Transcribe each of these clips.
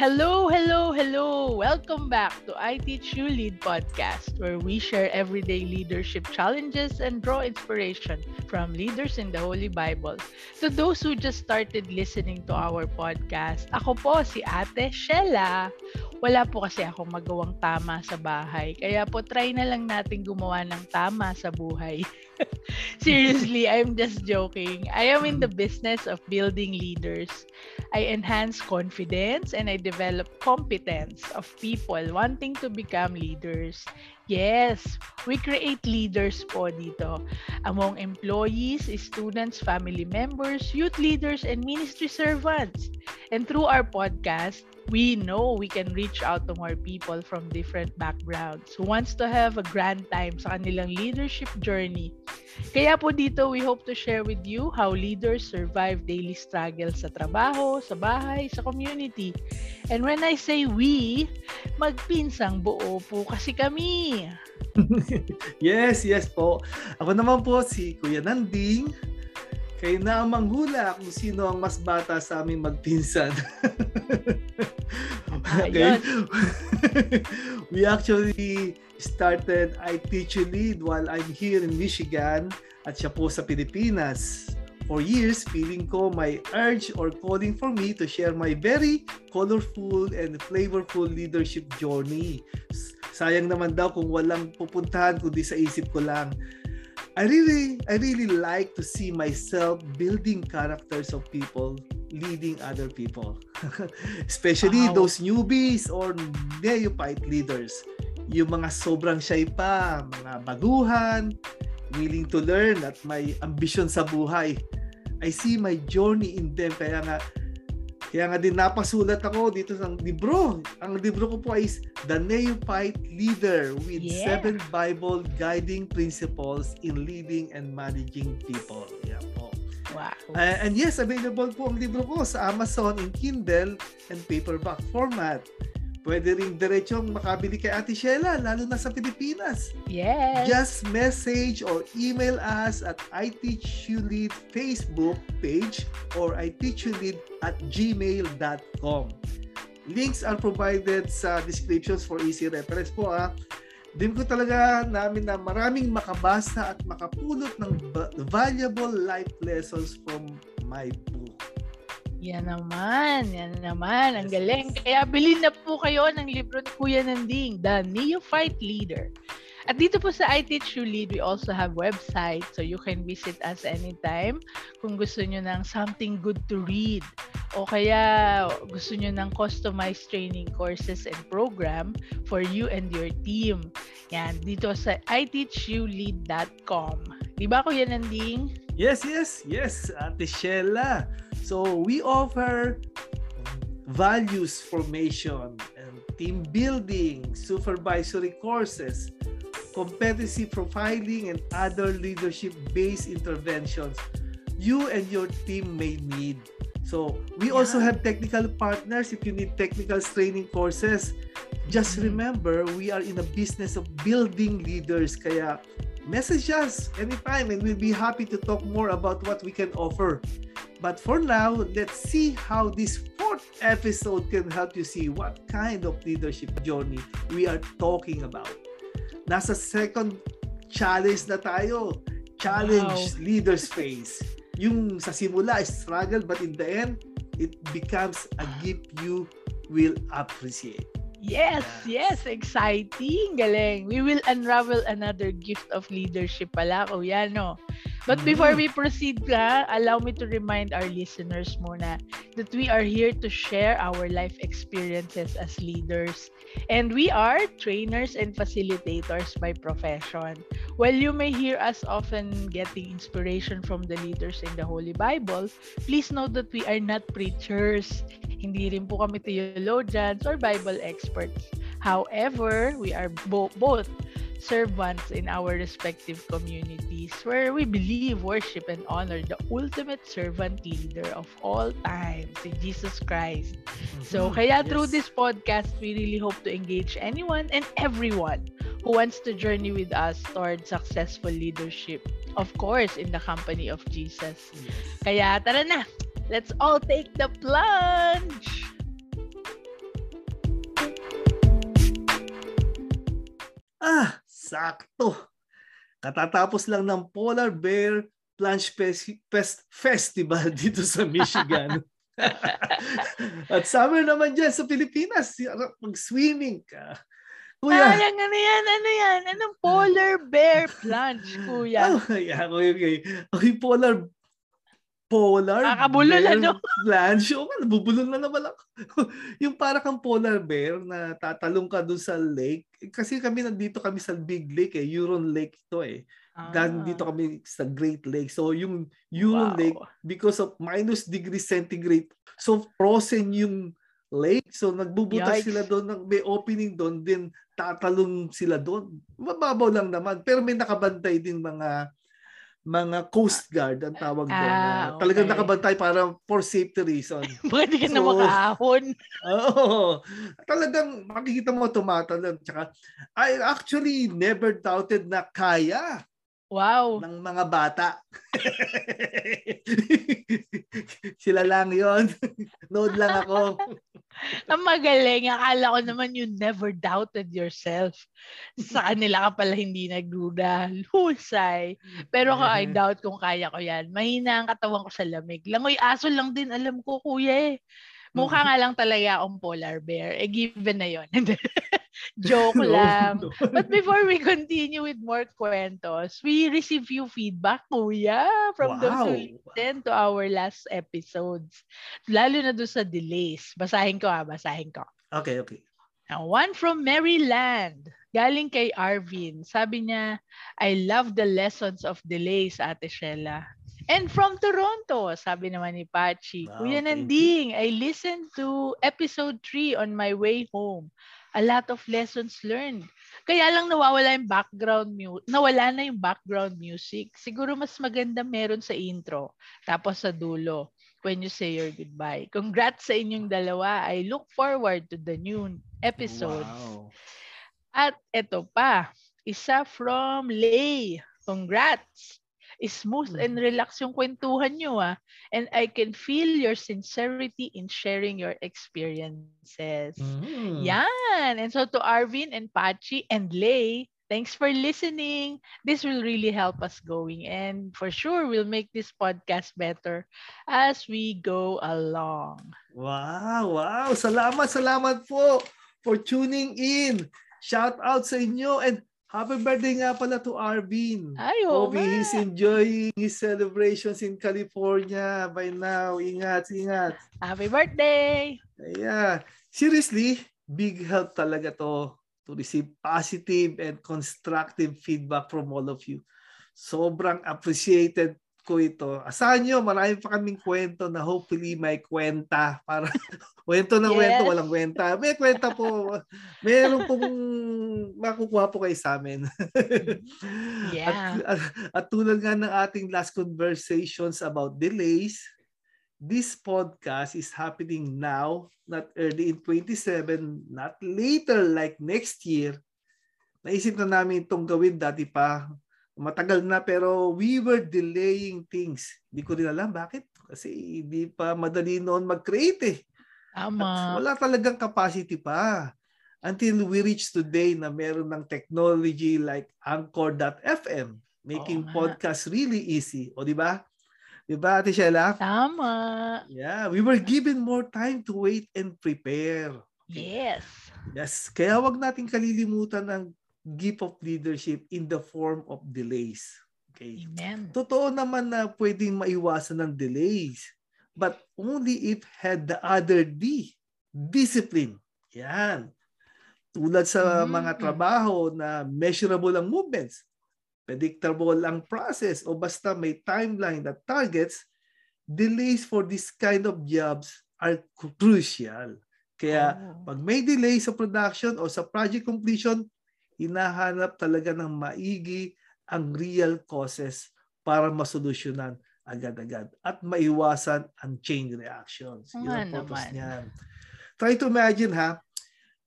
Hello, hello, hello! Welcome back to I Teach You Lead podcast, where we share everyday leadership challenges and draw inspiration from leaders in the Holy Bible. To those who just started listening to our podcast, ako po si Ate Shella. Wala po kasi ako magawang tama sa bahay, kaya po try na lang natin gumawa ng tama sa buhay. Seriously, I'm just joking. I am in the business of building leaders. I enhance confidence and I develop competence of people wanting to become leaders. Yes, we create leaders po dito among employees, students, family members, youth leaders, and ministry servants. And through our podcast, we know we can reach out to more people from different backgrounds who wants to have a grand time sa kanilang leadership journey. Kaya po dito, we hope to share with you how leaders survive daily struggles sa trabaho, sa bahay, sa community. And when I say we, magpinsang buo po kasi kami. yes, yes po. Ako naman po si Kuya Nanding. Kayo na ang manghula kung sino ang mas bata sa aming magpinsan. okay. we actually started I Teach You Lead while I'm here in Michigan at siya po sa Pilipinas. For years, feeling ko my urge or calling for me to share my very colorful and flavorful leadership journey. Sayang naman daw kung walang pupuntahan kundi sa isip ko lang. I really I really like to see myself building characters of people leading other people. Especially wow. those newbies or neophyte leaders. Yung mga sobrang shy pa, mga baguhan, willing to learn at may ambisyon sa buhay. I see my journey in them kaya nga kaya nga din napasulat ako dito sa libro. Ang libro ko po is The Neophyte Leader with yeah. Seven Bible Guiding Principles in Leading and Managing People. Yan po. Wow. Uh, and yes, available po ang libro ko sa Amazon in Kindle and paperback format. Pwede rin diretsong makabili kay Ate Sheila, lalo na sa Pilipinas. Yes. Just message or email us at I Teach You Lead Facebook page or I Teach You Lead at gmail.com. Links are provided sa descriptions for easy reference po ah. Din ko talaga namin na maraming makabasa at makapulot ng valuable life lessons from my book. Yan naman, yan naman. Ang galing. Kaya bilhin na po kayo ng libro ni Kuya Nanding, The Neophyte Leader. At dito po sa I Teach You Lead, we also have website so you can visit us anytime kung gusto nyo ng something good to read o kaya gusto nyo ng customized training courses and program for you and your team. Yan, dito sa iteachyoulead.com. Di ba Kuya Nanding? Yes, yes, yes, Ate Shella. So we offer values formation and team building, supervisory courses, competency profiling, and other leadership-based interventions you and your team may need. So we yeah. also have technical partners if you need technical training courses. Just mm-hmm. remember, we are in a business of building leaders. Kaya message us anytime and we'll be happy to talk more about what we can offer. But for now, let's see how this fourth episode can help you see what kind of leadership journey we are talking about. Nasa second challenge na tayo. Challenge wow. leaders face. Yung sa simula, struggle, but in the end, it becomes a gift you will appreciate. Yes, yes, exciting. Galing. We will unravel another gift of leadership pala, kuya, no? But before we proceed ka, allow me to remind our listeners muna that we are here to share our life experiences as leaders. And we are trainers and facilitators by profession. While you may hear us often getting inspiration from the leaders in the Holy Bible, please note that we are not preachers. Hindi rin po kami theologians or Bible experts. However, we are bo- both servants in our respective communities, where we believe, worship, and honor the ultimate servant leader of all time, si Jesus Christ. Mm-hmm. So, kaya yes. through this podcast, we really hope to engage anyone and everyone who wants to journey with us toward successful leadership. Of course, in the company of Jesus. Yes. Kaya tara na! Let's all take the plunge! Ah, sakto. Katatapos lang ng Polar Bear Plunge Fest, Fest Festival dito sa Michigan. At summer naman dyan sa Pilipinas, mag-swimming ka. Kuya. Ay, ano yan? Ano yan? Anong polar bear plunge, kuya? Oh, yeah, okay, okay. Okay, polar polar Kakabulol, bear ano? plunge. O, oh, nabubulol na naman ako. yung para kang polar bear na tatalong ka dun sa lake. Kasi kami nandito kami sa big lake eh. Huron Lake ito eh. Ah. dito kami sa Great Lake. So yung Huron wow. Lake, because of minus degree centigrade, so frozen yung lake. So nagbubutas Yikes. sila doon, ng, may opening doon, din tatalong sila doon. Mababaw lang naman. Pero may nakabantay din mga mga coast guard ang tawag doon. Ah, okay. Talagang nakabantay para for safety reason. Pwede ka so, na makahon. Oo. Oh, talagang makikita mo tumatalon. Tsaka, I actually never doubted na kaya Wow. Ng mga bata. Sila lang yon Nood lang ako. Ang magaling. Akala ko naman you never doubted yourself. Sa kanila ka pala hindi nagduda. Husay. Pero ako, I doubt kung kaya ko yan. Mahina ang katawan ko sa lamig. Langoy aso lang din, alam ko, kuya eh. Mukha nga lang talaga akong polar bear. Eh, given na yon Joke lang. But before we continue with more kwentos, we receive few feedback, kuya, from wow. those who listen to our last episodes. Lalo na doon sa delays. Basahin ko ah, basahin ko. Okay, okay. Now, one from Maryland. Galing kay Arvin. Sabi niya, I love the lessons of delays, Ate Shella. And from Toronto, sabi naman ni Pachi, wow, Kuya Nanding, I listened to episode 3 on my way home a lot of lessons learned. Kaya lang nawawala yung background music. Nawala na yung background music. Siguro mas maganda meron sa intro. Tapos sa dulo, when you say your goodbye. Congrats sa inyong dalawa. I look forward to the new episodes. Wow. At ito pa, isa from Lay. Congrats! Smooth and mm. relax yung kwentuhan nyo ah. And I can feel your sincerity in sharing your experiences. Mm. Yan! And so to Arvin and Pachi and Lay, thanks for listening. This will really help us going. And for sure, we'll make this podcast better as we go along. Wow! Wow! Salamat, salamat po for tuning in. Shout out sa inyo and Happy birthday nga pala to Arvin. Ay, oh, Hope he's enjoying his celebrations in California by now. Ingat, ingat. Happy birthday! Yeah. Seriously, big help talaga to to receive positive and constructive feedback from all of you. Sobrang appreciated ko ito. Asahan nyo, marami pa kaming kwento na hopefully may kwenta. Para kwento na yes. kwento, walang kwenta. May kwenta po. Meron pong makukuha po kayo sa amin. yeah. At, at, at tulad nga ng ating last conversations about delays, this podcast is happening now, not early in 27, not later like next year. Naisip na namin itong gawin dati pa matagal na pero we were delaying things. Hindi ko rin alam bakit. Kasi hindi pa madali noon mag-create eh. Tama. At wala talagang capacity pa. Until we reach today na meron ng technology like Anchor.fm making oh, podcast really easy. O di ba? Di ba, Ate Sheila? Tama. Yeah, we were given more time to wait and prepare. Yes. Yes. Kaya wag nating kalilimutan ng gift of leadership in the form of delays. Okay. Amen. Totoo naman na pwedeng maiwasan ng delays. But only if had the other D, discipline. Yan. Tulad sa mm-hmm. mga trabaho na measurable ang movements, predictable ang process, o basta may timeline that targets, delays for this kind of jobs are crucial. Kaya oh. pag may delay sa production o sa project completion, hinahanap talaga ng maigi ang real causes para masolusyonan agad-agad at maiwasan ang chain reactions. Yun ang purpose niyan. Try to imagine ha,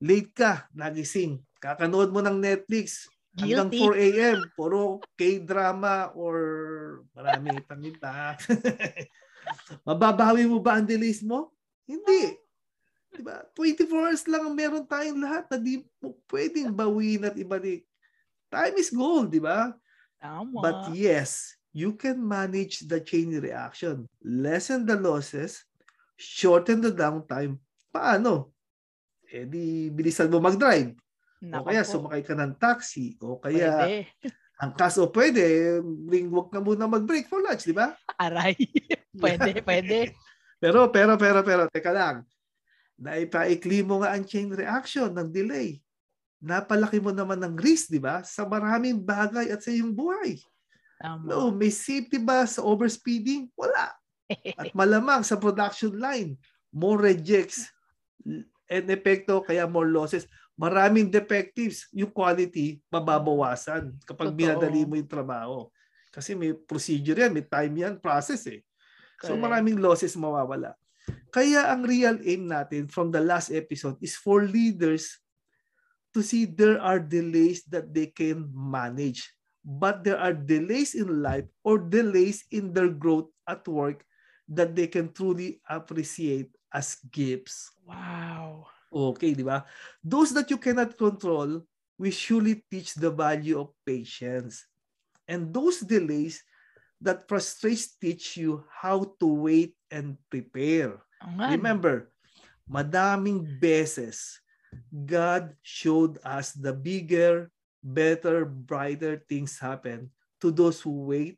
late ka, nagising, kakanood mo ng Netflix, Guilty. hanggang 4 a.m. Puro K-drama or marami paminta. Mababawi mo ba ang delays mo? Hindi. Diba? 24 hours lang ang meron tayong lahat na di mo pwedeng bawiin at ibalik. Time is gold, di ba? Tama. But yes, you can manage the chain reaction. Lessen the losses, shorten the downtime. Paano? Eh di bilisan mo mag-drive. Nako o kaya po. sumakay ka ng taxi. O kaya Pwede. ang kaso pwede, ring wag ka muna mag-break for lunch, di ba? Aray. pwede, pwede. Pero, pero, pero, pero, teka lang. Naipaikli mo nga ang chain reaction ng delay. Napalaki mo naman ng risk, di ba? Sa maraming bagay at sa iyong buhay. Tama. No, may safety ba sa overspeeding? Wala. At malamang sa production line, more rejects and epekto kaya more losses. Maraming defectives, yung quality mababawasan kapag Totoo. binadali mo yung trabaho. Kasi may procedure yan, may time yan, process eh. So maraming losses mawawala. Kaya ang real aim natin from the last episode is for leaders to see there are delays that they can manage. But there are delays in life or delays in their growth at work that they can truly appreciate as gifts. Wow. Okay, di ba? Those that you cannot control, we surely teach the value of patience. And those delays that frustrates teach you how to wait and prepare. No? Remember, madaming beses, God showed us the bigger, better, brighter things happen to those who wait,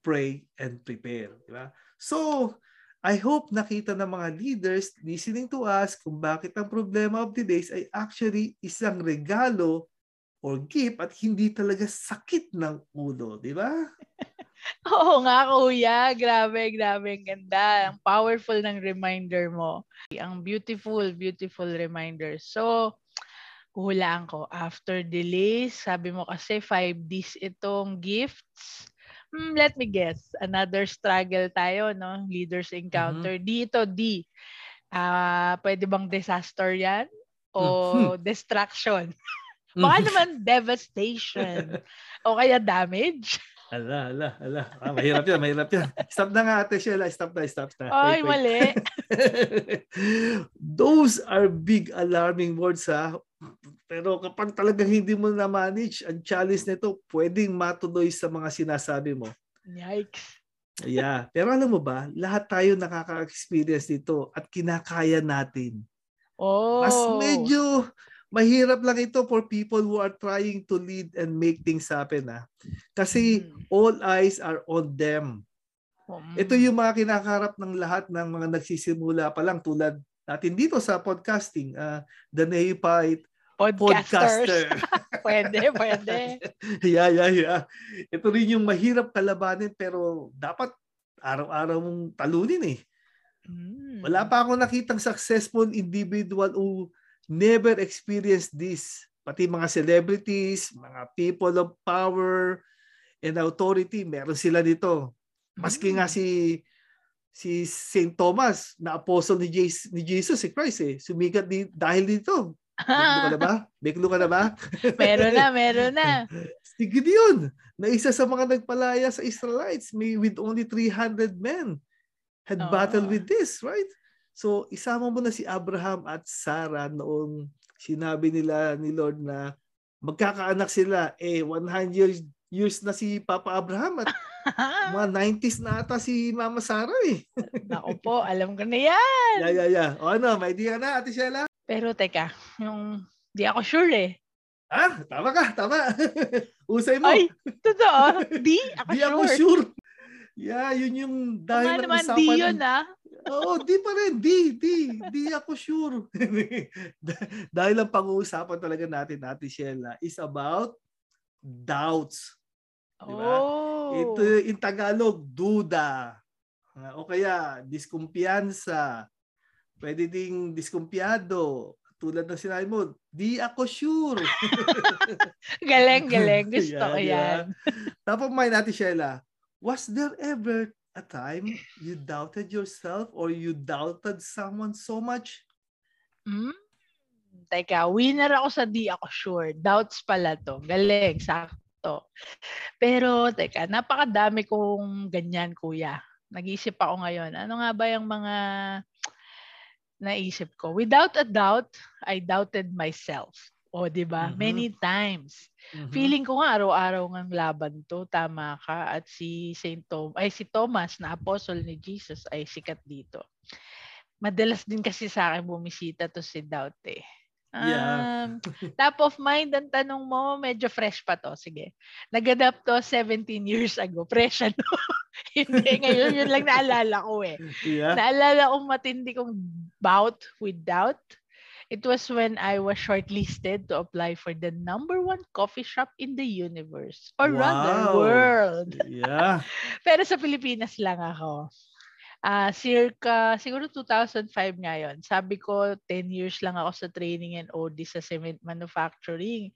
pray, and prepare. Di ba? So, I hope nakita ng mga leaders listening to us kung bakit ang problema of the days ay actually isang regalo or gift at hindi talaga sakit ng ulo. Di ba? Oo nga, kuya. Grabe, grabe. Ang ganda. Ang powerful ng reminder mo. Ang beautiful, beautiful reminder. So, hulaan ko. After delays, sabi mo kasi 5Ds itong gifts. Hmm, let me guess. Another struggle tayo, no? Leaders encounter. Dito, D. Ah, pwede bang disaster yan? O distraction? Baka naman devastation. o kaya damage? Ala, ala, ala. Ah, mahirap yan, mahirap yan. Stop na nga ate Sheila. Stop na, stop na. Ay, Wait, wait. mali. Those are big alarming words ha. Pero kapag talagang hindi mo na-manage, ang challenge nito, pwedeng matuloy sa mga sinasabi mo. Yikes. Yeah. Pero alam mo ba, lahat tayo nakaka-experience nito at kinakaya natin. Oh. Mas medyo mahirap lang ito for people who are trying to lead and make things happen. Ha? Kasi Mm. all eyes are on them. Mm. Ito yung mga kinakaharap ng lahat ng mga nagsisimula pa lang tulad natin dito sa podcasting, uh, the neophyte podcasters. podcaster. pwede, pwede. yeah, yeah, yeah. Ito rin yung mahirap kalabanin pero dapat araw-araw mong talunin eh. Mm. Wala pa ako nakitang successful individual who never experienced this. Pati mga celebrities, mga people of power and authority, meron sila dito. Maski nga Mm. si si St. Thomas na apostle ni, Jesus, ni Jesus si Christ eh. Sumikat di, dahil dito. Beklo ka na ba? Beklo ka na ba? meron na, meron na. si Gideon na isa sa mga nagpalaya sa Israelites may with only 300 men had Oo. battled with this, right? So isama mo na si Abraham at Sarah noong sinabi nila ni Lord na magkakaanak sila. Eh 100 years, years na si Papa Abraham at mga 90s na ata si Mama Sarah eh. Naku po, alam ko na yan. Yeah, yeah, yeah. O ano, may idea na, Ate Sheila? Pero teka, yung di ako sure eh. Ah, tama ka, tama. Usay mo. Ay, totoo. Di ako Di sure. ako sure. Yeah, yun yung dahil Tama naman, di yun ah. Oo, di pa rin. Di, di. Di ako sure. Dah- dahil ang pag-uusapan talaga natin, Ate Sheila, is about doubts. Di ba? Oh. Ito in Tagalog, duda. Ah, O kaya, diskumpiyansa. Pwede ding diskumpiyado. Tulad ng sinabi mo, di ako sure. Galing, galing. Gusto Yan, ko yan. Top of mind natin, Sheila, was there ever a time you doubted yourself or you doubted someone so much? Hmm? Teka, winner ako sa di ako sure. Doubts pala to. Galing, sakto. Pero, teka, napakadami kong ganyan, kuya. Nag-isip ako ngayon. Ano nga ba yung mga naisip ko? Without a doubt, I doubted myself. O, di ba? Mhm. Many times. Mhm. Feeling ko nga araw-araw ngang laban to, tama ka. At si Saint Tom ay si Thomas na apostle ni Jesus ay sikat dito. Madalas din kasi sa akin bumisita to si Doubt eh. Yeah. Um, top of mind ang tanong mo, medyo fresh pa to. Sige. Nag-adapt to 17 years ago. Fresh ano? Hindi, ngayon yun lang naalala ko eh. Yeah. Naalala kong matindi kong bout with doubt. It was when I was shortlisted to apply for the number one coffee shop in the universe. Or rather, Wow. world. Yeah. Pero sa Pilipinas lang ako. Ah, circa, siguro 2005 ngayon. Sabi ko, 10 years lang ako sa training and OD sa cement manufacturing.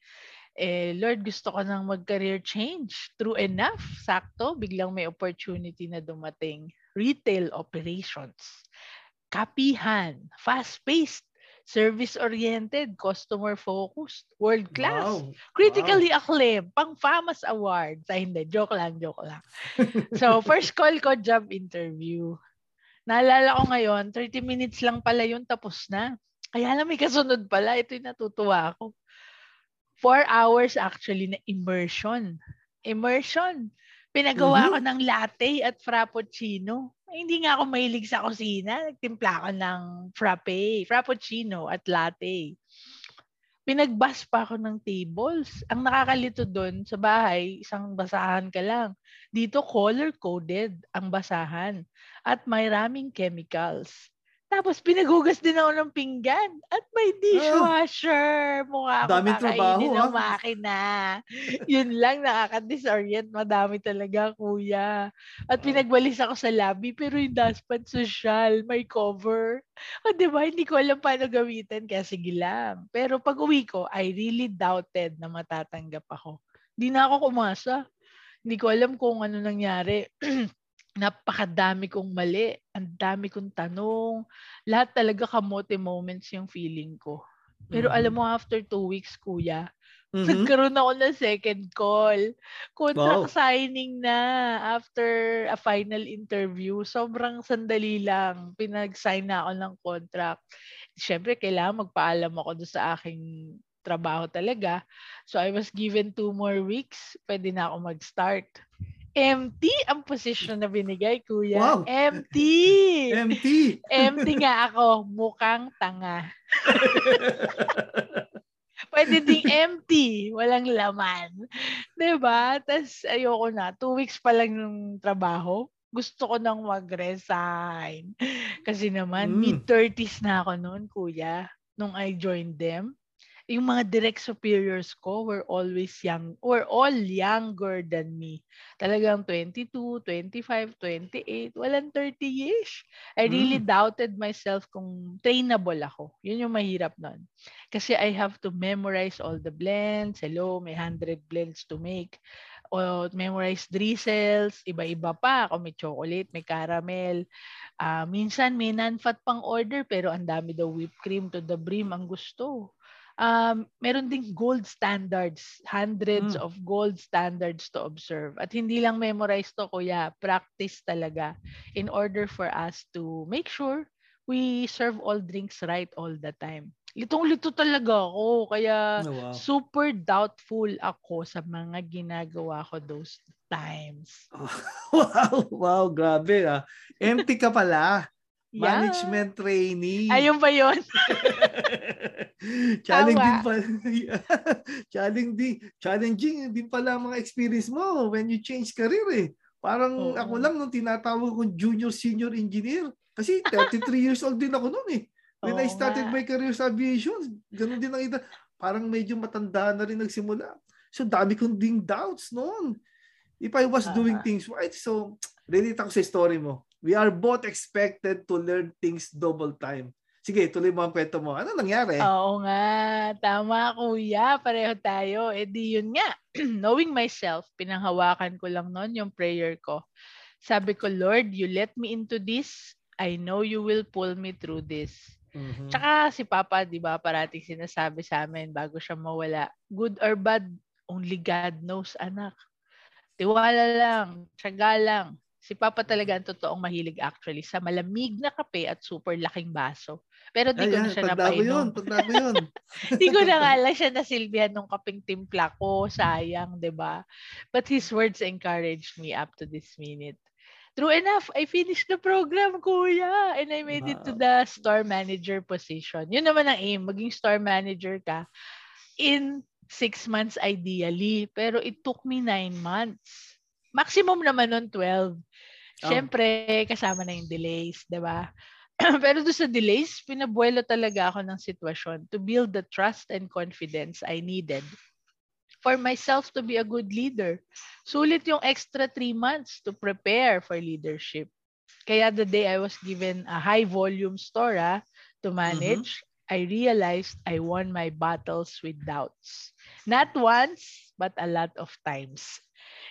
Eh, Lord, gusto ko nang mag-career change. True enough, sakto, biglang may opportunity na dumating. Retail operations. Kapihan, fast-paced, service-oriented, customer-focused, world-class, Wow. critically acclaimed, pang FAMAS Awards. Ay, hindi. Joke lang, joke lang. so, first call ko, job interview. Naalala ko ngayon, 30 minutes lang pala yun, tapos na. Kaya lang may kasunod pala. Ito yung natutuwa ako. Four hours actually na immersion. Immersion. Pinagawa Mhm. ko ng latte at frappuccino. Hindi nga ako mahilig sa kusina. Nagtimpla ko ng frappe, frappuccino at latte pinagbas pa ako ng tables. Ang nakakalito doon sa bahay, isang basahan ka lang. Dito, color-coded ang basahan at may raming chemicals. Tapos pinagugas din ako ng pinggan at may dishwasher. Mukha ako Daming trabaho, ng ah. makina. Yun lang, nakaka-disorient. Madami talaga, kuya. At pinagwalis ako sa lobby, pero yung dustpan social, may cover. O, di ba? Hindi ko alam paano gamitin, kaya sige lang. Pero pag uwi ko, I really doubted na matatanggap ako. Hindi na ako kumasa. Hindi ko alam kung ano nangyari. Napakadami kong mali. Ang dami kong tanong. Lahat talaga kamote moments yung feeling ko. Pero Mhm. alam mo, after two weeks, kuya, Mhm. nagkaroon ako ng second call. Contract Wow. signing na after a final interview. Sobrang sandali lang. Pinag-sign na ako ng contract. Siyempre, kailangan magpaalam ako doon sa aking trabaho talaga. So, I was given two more weeks. Pwede na ako mag-start. Empty ang position na binigay, kuya. Wow. Empty! Empty. Empty nga ako. Mukhang tanga. Pwede ding empty, walang laman. ba? Tapos ayoko na. Two weeks pa lang ng trabaho. Gusto ko nang mag-resign. Kasi naman, Mm. mid-30s na ako noon, kuya, nung I joined them. Yung mga direct superiors ko were always young, were all younger than me. Talagang 22, 25, 28, walang 30-ish. I really doubted myself kung trainable ako. Yun yung mahirap nun. Kasi I have to memorize all the blends. Hello, may 100 blends to make. O memorize drizzles, iba-iba pa. Kung may chocolate, may caramel. Ah, minsan may non-fat pang order pero ang dami daw whipped cream to the brim ang gusto. Um, meron ding gold standards, hundreds Mm. of gold standards to observe. At hindi lang memorize to, kuya, practice talaga in order for us to make sure we serve all drinks right all the time. Litong-lito talaga ako, kaya Oh, wow. super doubtful ako sa mga ginagawa ko those times. wow, wow, grabe ah. Empty ka pala. Yeah. Management trainee. Ayun ba yun? challenging din pala. challenging, challenging din pala mga experience mo when you change career eh. Parang Oo. ako lang nung tinatawag kong junior senior engineer. Kasi 33 years old din ako noon eh. When I Oo started nga. my career sa aviation, ganun din ang ita. Parang medyo matanda na rin nagsimula. So dami kong ding doubts noon. If I was doing Ah. things right. So relate ako sa story mo. We are both expected to learn things double time. Sige, tuloy mo ang kwento mo. Ano nangyari? Oo nga. Tama, kuya. Pareho tayo. E di yun nga. Knowing myself, pinanghawakan ko lang noon yung prayer ko. Sabi ko, Lord, you let me into this. I know you will pull me through this. Mhm. Tsaka si Papa, di ba, parating sinasabi sa amin bago siya mawala, good or bad, only God knows, anak. Tiwala lang, tiyaga lang, Si Papa talaga ang totoong mahilig actually sa malamig na kape at super laking baso. Pero di ko Ayan, na siya ko yun, napainom. tanda ko yun. di ko na nga lang siya nasilbihan nung kaping timpla ko. Sayang, 'di ba? But his words encouraged me up to this minute. True enough, I finished the program, kuya. And I made it to the store manager position. Yun naman ang aim, maging store manager ka in six months ideally. Pero it took me nine months. Maximum naman nun 12. Siyempre, kasama na yung delays, di ba? Pero doon sa delays, pinabuelo talaga ako ng sitwasyon to build the trust and confidence I needed for myself to be a good leader. Sulit yung extra three months to prepare for leadership. Kaya the day I was given a high volume store ah, to manage, I realized I won my battles with doubts. Not once, but a lot of times.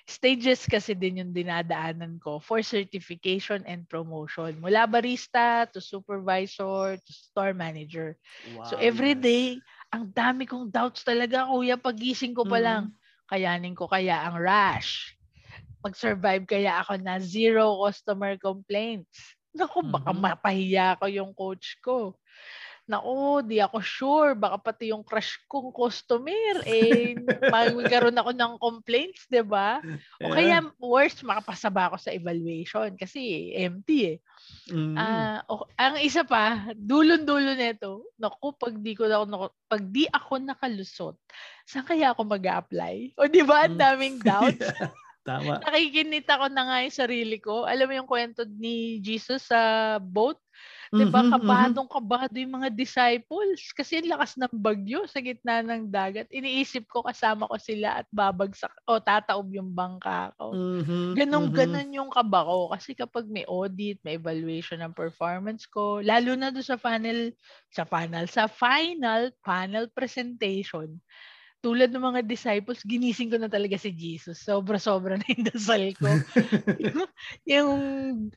Stages kasi din yung dinadaanan ko for certification and promotion. Mula barista to supervisor to store manager. So Wow, every yes. day, ang dami kong doubts talaga, kuya. Pagising ko pa lang, Mm-hmm. kayanin ko kaya ang rush? Mag-survive kaya ako na zero customer complaints? Naku, baka Mhm. mapahiya ko yung coach ko. Naku, di ako sure. Baka pati yung crush kong customer, eh, magkaroon ako ng complaints, di ba? O kaya, worst, makapasa ba ako sa evaluation? Kasi empty eh. Mm. Ah, o- ang isa pa, dulon-dulo nito. Naku, pag di ko na ako pag di ako nakalusot, saan kaya ako mag-apply? O di ba, ang Mm. daming doubts. Yeah, Tama. Nakikinita ko na nga yung sarili ko. Alam mo yung kwento ni Jesus sa boat? Di ba, Mhm, mhm. kabadong kabado yung mga disciples. Kasi ang lakas ng bagyo sa gitna ng dagat. Iniisip ko kasama ko sila at babagsak o tataob yung bangka ko. Mhm, Ganon, mhm. ganon yung kaba ko. Kasi kapag may audit, may evaluation ng performance ko, lalo na doon sa final, sa final, sa final, final presentation, tulad ng mga disciples, ginising ko na talaga si Jesus. Sobra-sobra na yung dasal ko. yung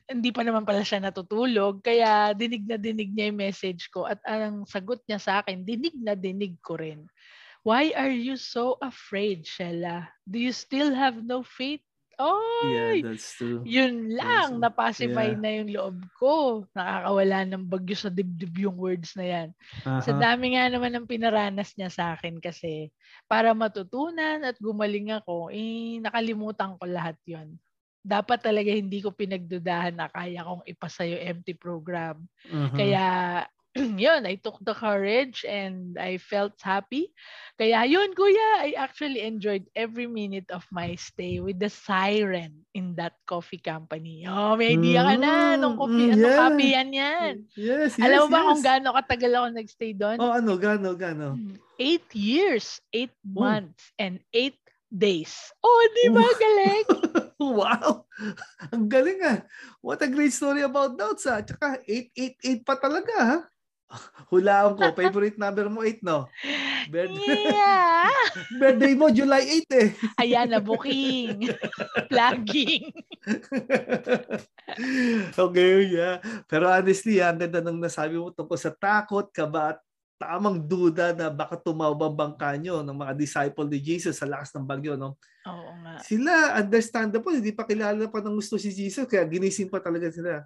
hindi pa naman pala siya natutulog, kaya dinig na dinig niya yung message ko at ang sagot niya sa akin, dinig na dinig ko rin. Why are you so afraid, Shella? Do you still have no faith? Yeah, Oy! that's true. Yun lang, Yes, napacify yeah. na yung loob ko. Nakakawala ng bagyo sa dibdib yung words na yan. Sa Aha. dami nga naman ng pinaranas niya sa akin kasi para matutunan at gumaling ako, eh, nakalimutan ko lahat yon. Dapat talaga hindi ko pinagdudahan na kaya kong ipasa yung empty program. Mhm. Kaya, yun, I took the courage and I felt happy. Kaya yun, kuya, I actually enjoyed every minute of my stay with the siren in that coffee company. Oh, may idea ka na. Anong Mm, coffee, mm, anong yeah. coffee yan yan? Yes, yes, Alam mo ba yes. kung gaano katagal ako nagstay doon? Oh, ano, gano, gano. Eight years, eight Oh. months, and eight days. Oh, di ba galing? wow! Ang galing ah. What a great story about doubts ah. Tsaka 888 pa talaga ha. Hulaan ko, favorite number mo 8 no? Birthday, Yeah. birthday mo July 8 eh. Ayan na, booking. Plugging. okay, yeah. Pero honestly, ah, ang ganda ng nasabi mo tungkol sa takot, kaba at tamang duda na baka tumawa ang bangka nyo ng mga disciple ni Jesus sa lakas ng bagyo. No? Oo nga. Sila, understandable, hindi pa kilala pa ng gusto si Jesus, kaya ginising pa talaga sila.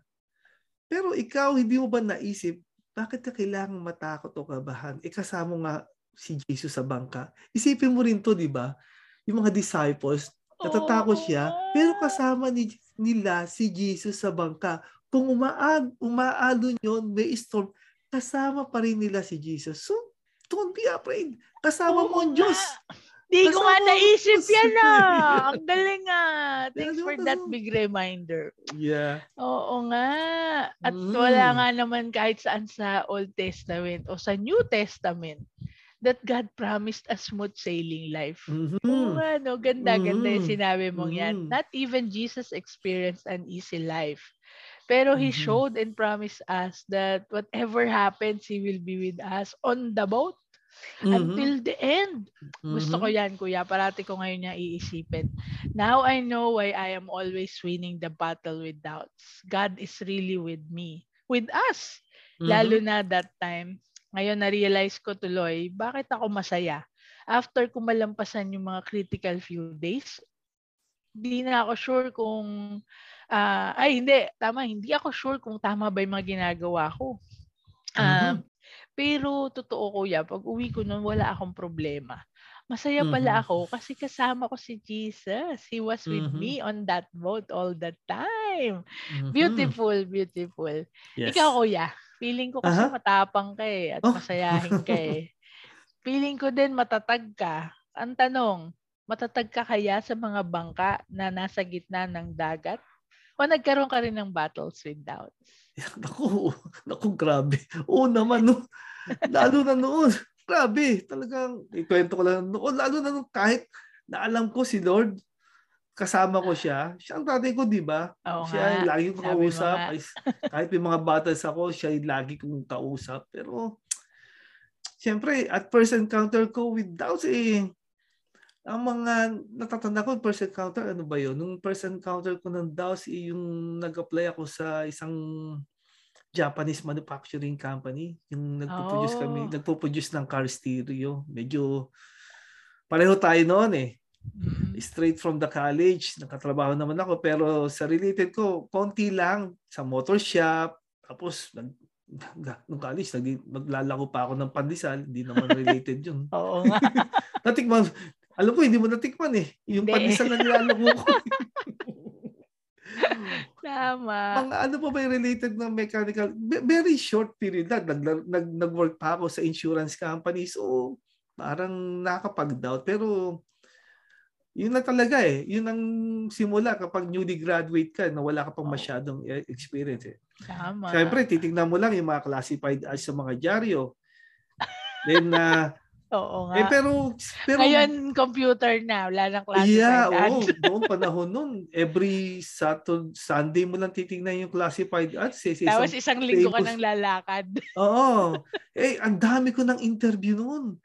Pero ikaw, hindi mo ba naisip, bakit ka kailangang matakot o kabahan? Eh, kasama nga si Jesus sa bangka. Isipin mo rin to, di ba? Yung mga disciples, natatakot siya, pero kasama ni, nila si Jesus sa bangka. Kung umaag, umaalo yun, may storm, kasama pa rin nila si Jesus. So, don't be afraid. Kasama mo ang Oo Diyos. nga. Di ko nga naisip yan ah. Ang galing ah. Thanks for that big reminder. Yeah. Oo nga. At Mm. wala nga naman kahit saan sa Old Testament o sa New Testament that God promised a smooth sailing life. Mhm. Oo nga, no? Ganda, ganda yung Mm. sinabi mong yan. Mm. Not even Jesus experienced an easy life. Pero He Mhm. showed and promised us that whatever happens, He will be with us on the boat Mhm. until the end. Gusto ko Mhm. yan, kuya. Parati ko ngayon niya iisipin. Now I know why I am always winning the battle with doubts. God is really with me. With us. Lalo Mhm. na that time. Ngayon na-realize ko tuloy, bakit ako masaya? After ko malampasan yung mga critical few days, di na ako sure kung Ah, ay hindi, tama, hindi ako sure kung tama ba 'yung mga ginagawa ko. Ah, Mhm. Pero totoo kuya, pag-uwi ko nun wala akong problema. Masaya pala Mhm. ako kasi kasama ko si Jesus. He was with Mhm. me on that boat all the time. Mhm. Beautiful, beautiful. Yes. Ikaw kuya, feeling ko kasi Aha. matapang ka eh at Oh. masayahin ka eh. Feeling ko din matatag ka. Ang tanong, matatag ka kaya sa mga bangka na nasa gitna ng dagat? O nagkaroon ka rin ng battles with doubts? Naku, naku, grabe. Oo naman, no. Lalo na noon. Grabe, talagang, ikwento ko lang noon, lalo na nung kahit na alam ko si Lord, kasama ko siya. Siya ang tatay ko, di ba? Oo siya nga. lagi mo kausap. Ay, kahit may mga battles ako, siya yung lagi kong kausap. Pero, siyempre, at first encounter ko with doubts, eh, ang mga natatanda ko, first encounter, ano ba yun? Nung first encounter ko ng doubts, eh, yung nag-apply ako sa isang Japanese manufacturing company. Yung nagpo-produce kami, Oh. nagpo-produce ng car stereo. Medyo pareho tayo noon eh. Mm. Straight from the college, nakatrabaho naman ako pero sa related ko, konti lang sa motor shop. Tapos nag nung college, nag, maglalako pa ako ng pandesal. Hindi naman related yun. Oo nga. Natikman, alam ko, hindi mo natikman eh. Yung pandesal na nilalako ko. Tama. Mga ano pa ba yung related na mechanical? Ve- Very short period lang. Nag, nag, nag-work pa ako sa insurance company. So, parang nakapag-doubt. Pero, yun na talaga eh. Yun ang simula kapag newly graduate ka na wala ka pang Oo. masyadong eh, experience eh. Tama. Siyempre, titignan mo lang yung mga classified ads sa mga dyaryo. Then, na Oo nga. eh, pero, pero, Ngayon, computer na. Wala nang classified Yeah, oo. Noong panahon nun, every Saturday, Sunday mo lang titignan yung classified ads. Eh, Tapos isang isang linggo ka nang lalakad. Oo. Eh, ang dami ko ng interview noon.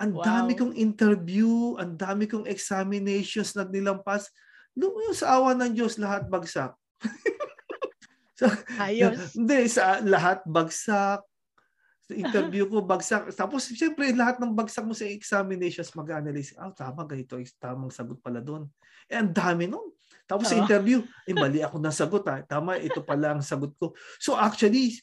Ang Wow. dami kong interview, ang dami kong examinations na nilampas. Noong yung sa awa ng Diyos, lahat bagsak. Ayos. Hindi, sa lahat bagsak. Sa interview ko, bagsak. Tapos, siyempre, lahat ng bagsak mo sa examinations, mag-analyze. Ah, tama, ganito. Tamang sagot pala doon. Eh, ang dami nun. Tapos sa Oo. interview, eh, mali ako ng sagot. Ha. Tama, ito pala ang sagot ko. So, actually,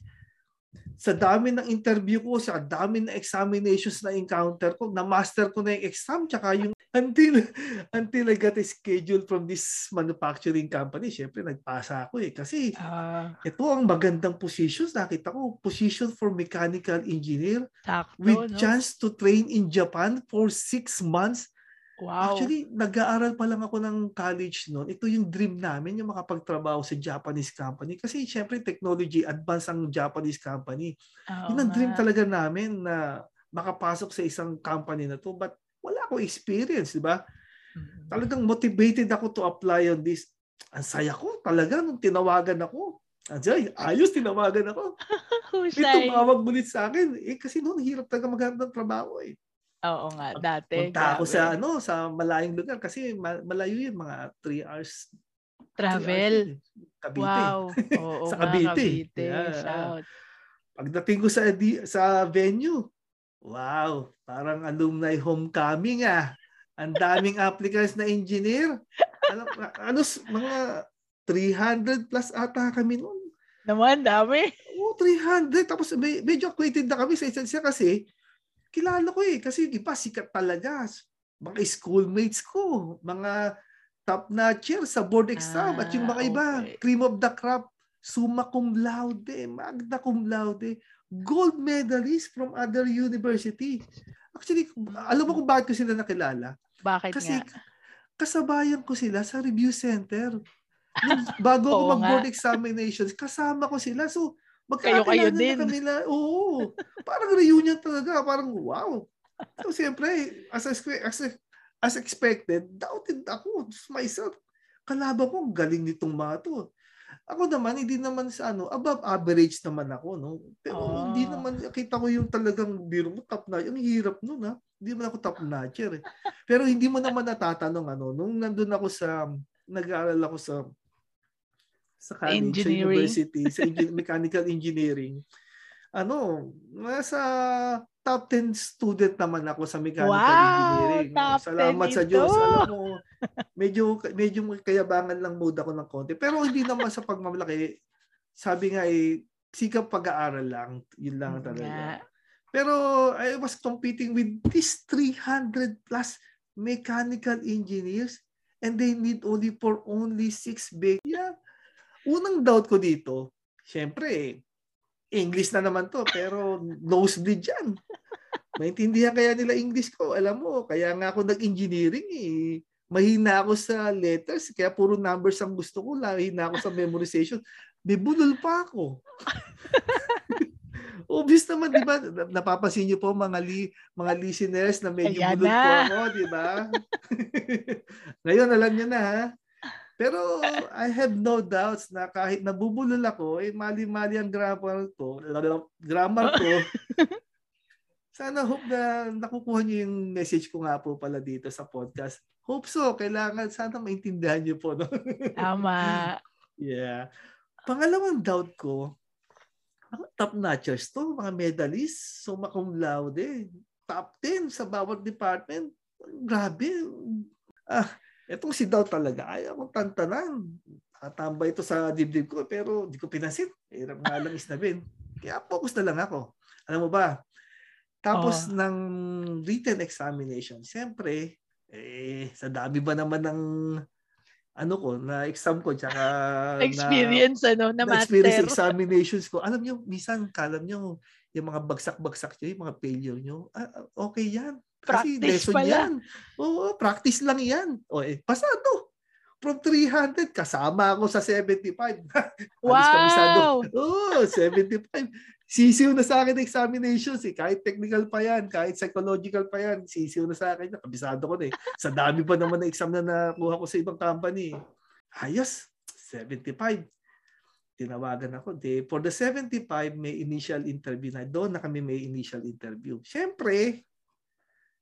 sa dami ng interview ko, sa dami ng examinations na encounter ko, na-master ko na yung exam, tsaka yung until until I got a schedule from this manufacturing company, syempre nagpasa ako eh. Kasi Ah, ito ang magandang positions. Nakita ko, position for mechanical engineer sakto, with no? chance to train in Japan for six months. Wow. Actually, nag-aaral pa lang ako ng college noon. Ito yung dream namin, yung makapagtrabaho sa Japanese company. Kasi syempre, technology, advance ang Japanese company. Oo Yun ang dream nga. talaga namin na makapasok sa isang company na to. But wala akong experience, di ba? Mm. Talagang motivated ako to apply on this. Ang saya ko talaga nung tinawagan ako. Ajay, ayos tinawagan ako. May tumawag ulit sa akin. Eh kasi noon hirap talaga maghanap ng trabaho eh. Oo nga, dati. Punta ako sa ano, sa malayong lugar kasi ma- malayo yun mga 3 hours. three Travel. hours eh. Cavite. Wow. Oo Sa nga, Cavite. Cavite. Yeah. Shout. Pagdating ko sa sa venue, wow, parang alumni homecoming ah. Ang daming applicants na engineer. Ano, ano mga 300 plus ata kami noon. Naman, dami. Oo, 300. Tapos may, medyo acquainted na kami sa isa't isa kasi kilala ko eh. Kasi di ba sikat talaga. Mga schoolmates ko. Mga top notcher sa board exam. At yung mga Ah, iba, okay. cream of the crop, summa cum laude, magna cum laude, gold medalist from other university. Actually, alam mo kung bakit ko sila nakilala? Bakit Kasi nga? kasabayan ko sila sa review center. Nung, bago ako mag-board examinations, kasama ko sila. So, magkakilala din. na kami na. Oo. Parang reunion talaga. Parang wow. So, siyempre, as, as, as expected, doubted ako myself. Kalaban ko, galing nitong mga to. Ako naman, hindi naman sa ano, above average naman ako, no? Pero Oh. hindi naman, kita ko yung talagang biro mo, top na, ang hirap nun, ha? Hindi naman ako top notcher, eh. Pero hindi mo naman natatanong, ano, nung nandun ako sa, nag-aaral ako sa, sa college, sa Engineering. university, sa engi- mechanical engineering, ano, nasa top 10 student naman ako sa mechanical Wow, engineering. top 10 Salamat sa. Diyos. Alam mo, medyo medyo kayabangan lang mode ako ng konti. Pero hindi naman sa pagmamalaki. Sabi nga eh, sikap pag-aaral lang. Yun lang Mm, talaga. nga. Pero I was competing with these 300 plus mechanical engineers and they need only for only six big. Yeah. Unang doubt ko dito, syempre, English na naman to, pero nosebleed yan. Maintindihan kaya nila English ko. Alam mo, kaya nga ako nag-engineering eh. Mahina ako sa letters, kaya puro numbers ang gusto ko. Mahina ako sa memorization. May bulol pa ako. Obvious naman, di ba? Napapansin niyo po mga li, mga listeners na medyo Ayan bulol po ako, di ba? Ngayon, alam niyo na ha. Pero I have no doubts na kahit nabubulol ako, eh mali-mali ang grammar ko, grammar ko. Sana hope na nakukuha niyo yung message ko nga po pala dito sa podcast. Hope so. Kailangan sana maintindihan niyo po. No? Tama. Yeah. Pangalawang doubt ko, top notchers to, mga medalists, summa cum laude, top 10 sa bawat department. Grabe. Ah, etong si doubt talaga, ayaw kong tantanan. Tatambay ito sa dibdib ko, pero di ko pinasit. Hirap nga lang isnabin. Kaya focus na lang ako. Alam mo ba? Tapos Oo. ng written examination, siyempre, eh, sa dami ba naman ng ano ko, na exam ko, tsaka Experience, ano, na na, na experience examinations ko. Alam nyo, minsan, kalam nyo, yung mga bagsak-bagsak nyo, yung mga failure nyo, ah, ah, okay yan. Kasi Practice lesson pala. yan. Oo, practice lang yan. O eh, pasado. From 300, kasama ako sa 75. Alis kabisado. Wow! Oo, 75. Sisiw na sa akin ang examinations eh. Kahit technical pa yan, kahit psychological pa yan, sisiw na sa akin. Kabisado ko na eh. Sa dami pa naman na exam na nakuha ko sa ibang company. Ayos, 75. Tinawagan ako. De, for the 75, may initial interview na. Doon na kami may initial interview. Siyempre,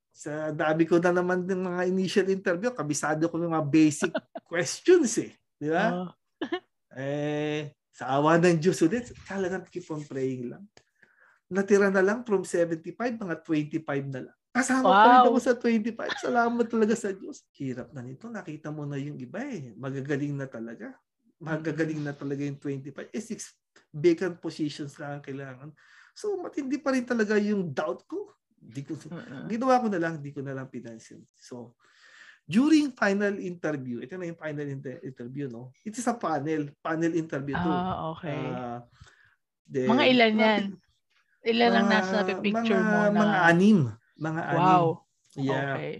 sa dami ko na naman ng mga initial interview, kabisado ko ng mga basic questions eh. Di ba? Oh. Eh, sa awa ng Diyos ulit, talagang keep on praying lang. Natira na lang from 75, mga 25 na lang. Kasama pa rin Wow. ako sa 25. Salamat talaga sa Diyos. Hirap na nito. Nakita mo na yung iba eh. Magagaling na talaga. Magagaling na talaga yung 25. Eh, six vacant positions lang ang kailangan. So, matindi pa rin talaga yung doubt ko. Di ko, Mm-mm. ginawa ko na lang, di ko na lang pinansin. So, during final interview, ito na yung final inter- interview, no? It is a panel, panel interview to. Ah, okay. Ah, then, Mga ilan yan? Ilan ang mga- nasa picture mga, mo na? Mga anim. Mga anim. Wow. Yeah. Okay.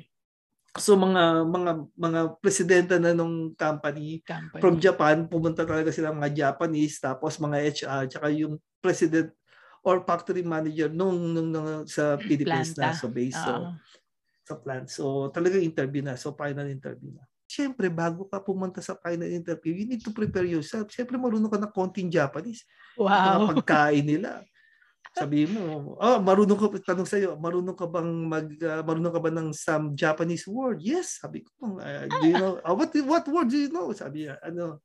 So mga mga mga presidente na nung company Company. from Japan, pumunta talaga sila mga Japanese, tapos mga HR, tsaka yung president or factory manager nung, nung, nung sa Philippines na Planta. so base. So, Oo. Sa plant. So, talaga interview na. So, final interview na. Siyempre, bago ka pumunta sa final interview, you need to prepare yourself. Siyempre, marunong ka ng konting Japanese. Mga Wow. pagkain nila. Sabi mo, oh, marunong ka, tanong sa'yo, marunong ka bang mag, ah, marunong ka ba ng some Japanese word? Yes, sabi ko. ah, do you know, ah, what, what word do you know? Sabi niya, ano,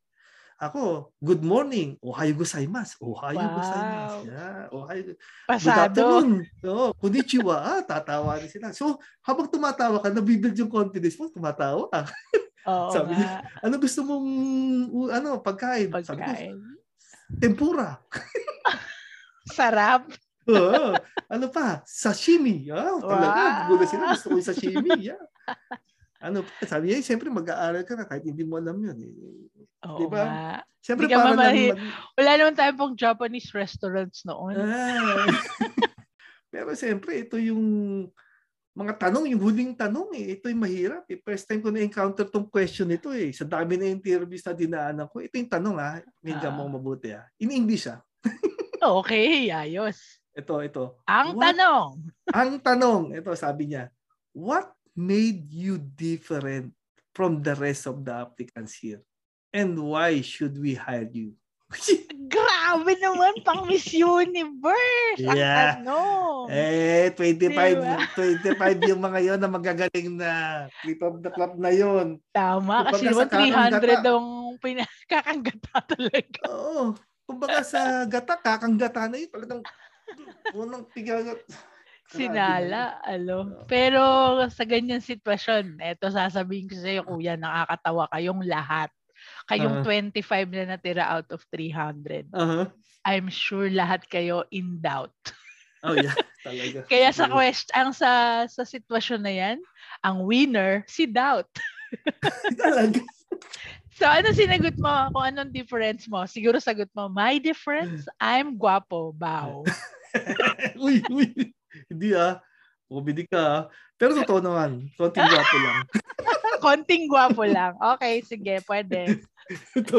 ako, good morning, ohayo gozaimasu. Ohayo Wow. gozaimasu. Yeah, ohayo, Good Pasado. afternoon. Oo, konnichiwa. Ah, tatawa rin sila. So, habang tumatawa ka, nabibuild yung confidence mo, tumatawa ka. Oo Sabi nga. Ano gusto mong, ano, pagkain? Sabi ko, Pagkain. tempura. Sarap. Oo. ano pa? Sashimi. Ah, talaga. Wow. Gula sila. Gusto ko yung sashimi. Yeah. Ano pa? Sabi niya, siyempre mag-aaral ka na kahit hindi mo alam yun. Eh. Oo Di ba? nga. Siyempre Di para lang mamahi- mag- Wala naman tayo pong Japanese restaurants noon. Ah. Pero siyempre, ito yung mga tanong, yung huling tanong eh. Ito yung mahirap eh. First time ko na-encounter tong question ito eh. Sa dami na interviews na dinaanan ko. Ito yung tanong ah. Medyo Ah. mo mabuti ah. In English ah. Okay, ayos. Ito, ito. Ang What? tanong. Ang tanong, ito sabi niya, what made you different from the rest of the applicants here? And why should we hire you? Grabe naman pang Miss Universe. Ang Yeah. tanong. Eh, 25, Diba? 25 yung mga yon na magagaling na clip of the club na yon. Tama. Kasi sa 300 kakanggata. ang pinakakanggata talaga. Oo. Kumbaga sa gata, kakanggata na yun. Talagang unang pigagat. Sinala, alo. Oo. Pero sa ganyan sitwasyon, eto sasabihin ko sa iyo, kuya, nakakatawa kayong lahat. Kayong Ah. 25 na natira out of 300. Aha. I'm sure lahat kayo in doubt. Oh, yeah. Talaga. Kaya sa question, ang sa sa sitwasyon na 'yan, ang winner si doubt. Talaga. So ano sinagot mo? Kung anong difference mo? Siguro sagot mo, my difference, I'm guwapo, bow. uy, uy. Hindi ah. Bumili ka ah. Pero totoo naman. Konting gwapo lang. Konting guwapo lang. Okay, sige, pwede. ito,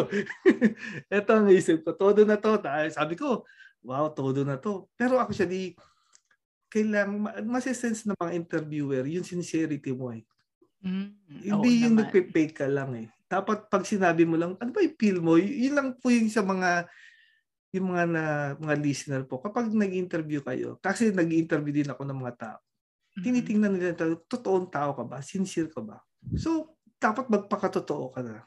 ito ang isip ko. Todo na to. Sabi ko, wow, todo na to. Pero actually, kailang masisense ng mga interviewer yung sincerity mo eh. Mm, Hindi yung nagpe-fake ka lang eh. Dapat pag sinabi mo lang, ano ba yung feel mo? Yun lang po yung sa mga yung mga na, mga listener po. Kapag nag-interview kayo, kasi nag-interview din ako ng mga tao. Mm. Tinitingnan nila tayo, totoong tao ka ba? Sincere ka ba? So, dapat magpakatotoo ka na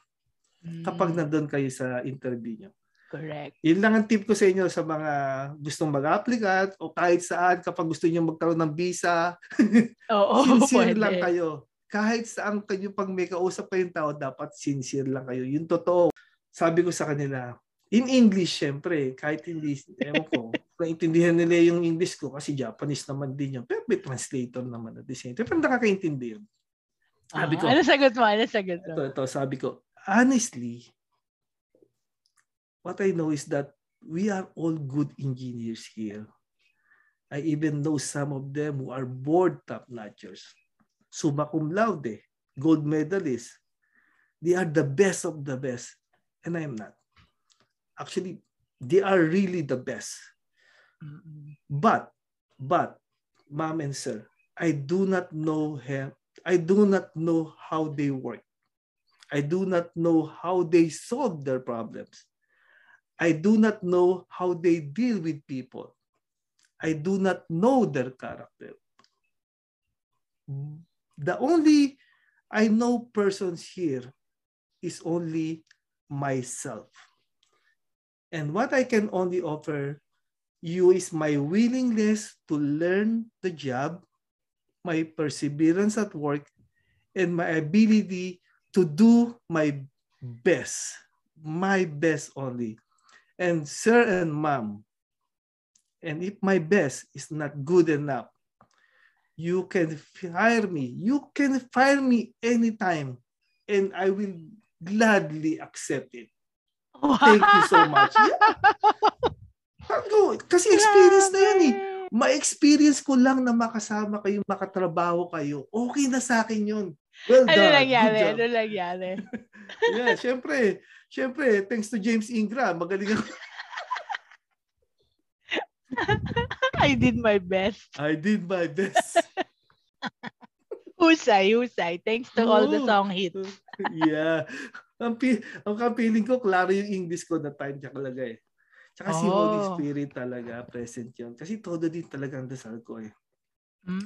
Mm, kapag nandun kayo sa interview nyo. correct. Yun lang ang tip ko sa inyo sa mga gustong mag-applicant o kahit saan kapag gusto niyo magkaroon ng visa, Oo, sincere pwede. lang kayo. Kahit saan kayo pag may kausap kayong tao, dapat sincere lang kayo. Yung totoo. Sabi ko sa kanila, in English, syempre, kahit hindi, ewan ko, naintindihan nila yung English ko kasi Japanese naman din yun. Pero may translator naman at the same time. Pero nakakaintindi yun. Sabi ko, Ah, ano sagot mo? Ano sagot mo? ito, ito, sabi ko, honestly, what I know is that we are all good engineers here. I even know some of them who are board top-notchers. Summa cum laude, gold medalists. They are the best of the best. And I am not. Actually, they are really the best. Mm-mm. But, but, ma'am and sir, I do not know him. I do not know how they work. I do not know how they solve their problems. I do not know how they deal with people. I do not know their character. The only I know persons here is only myself. And what I can only offer you is my willingness to learn the job, my perseverance at work, and my ability to do my best, my best only. And sir and mom, and if my best is not good enough, you can fire me. You can fire me anytime, and I will gladly accept it. Thank you so much. Yeah. Ano, Kasi experience na yan eh. Ma-experience ko lang na makasama kayo, makatrabaho kayo. Okay na sa akin yun. Well Ano done. nangyari? Good job. Ano nangyari? Yeah, syempre. Syempre, thanks to James Ingram, magaling ako. I did my best. I did my best. Husay, husay. Thanks to all the Oo. song hits. yeah. Ang, pi- ang kapiling ko, klaro yung English ko na time niya talaga eh. Tsaka si Holy Oh. Spirit talaga, present yun. Kasi todo din talaga ang dasal ko eh. Mm.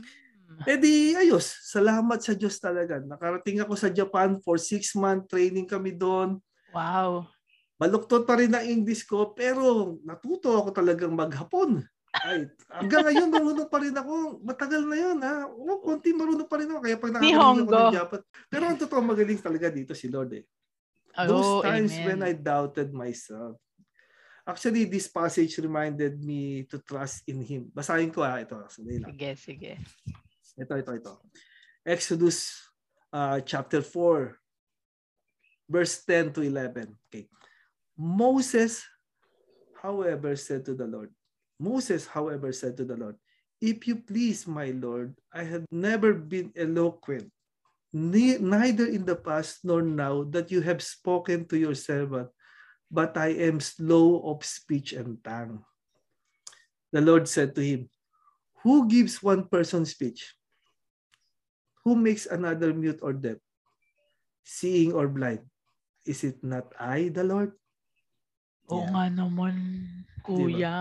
Eh di, ayos. Salamat sa Diyos talaga. Nakarating ako sa Japan for six month training kami doon. Wow. Baluktot pa rin ang English ko, pero natuto ako talagang maghapon. Ay, hanggang ngayon marunong pa rin ako. Matagal na yun ha. O, konti marunong pa rin ako. Kaya pag nakakarinig ako ng Japan. Pero ang totoo magaling talaga dito si Lord eh. Those Oh, times amen. when I doubted myself. Actually, this passage reminded me to trust in Him. Basahin ko ha. Ito, sandali lang. Sige, sige. Ito, ito, ito. Exodus uh, chapter 4, verse 10 to 11. Okay. Moses, however, said to the Lord, Moses, however, said to the Lord, If you please, my Lord, I have never been eloquent, neither in the past nor now that you have spoken to your servant, but I am slow of speech and tongue. The Lord said to him, Who gives one person speech? Who makes another mute or deaf? Seeing or blind? Is it not I, the Lord? Oo Yeah. nga naman, kuya.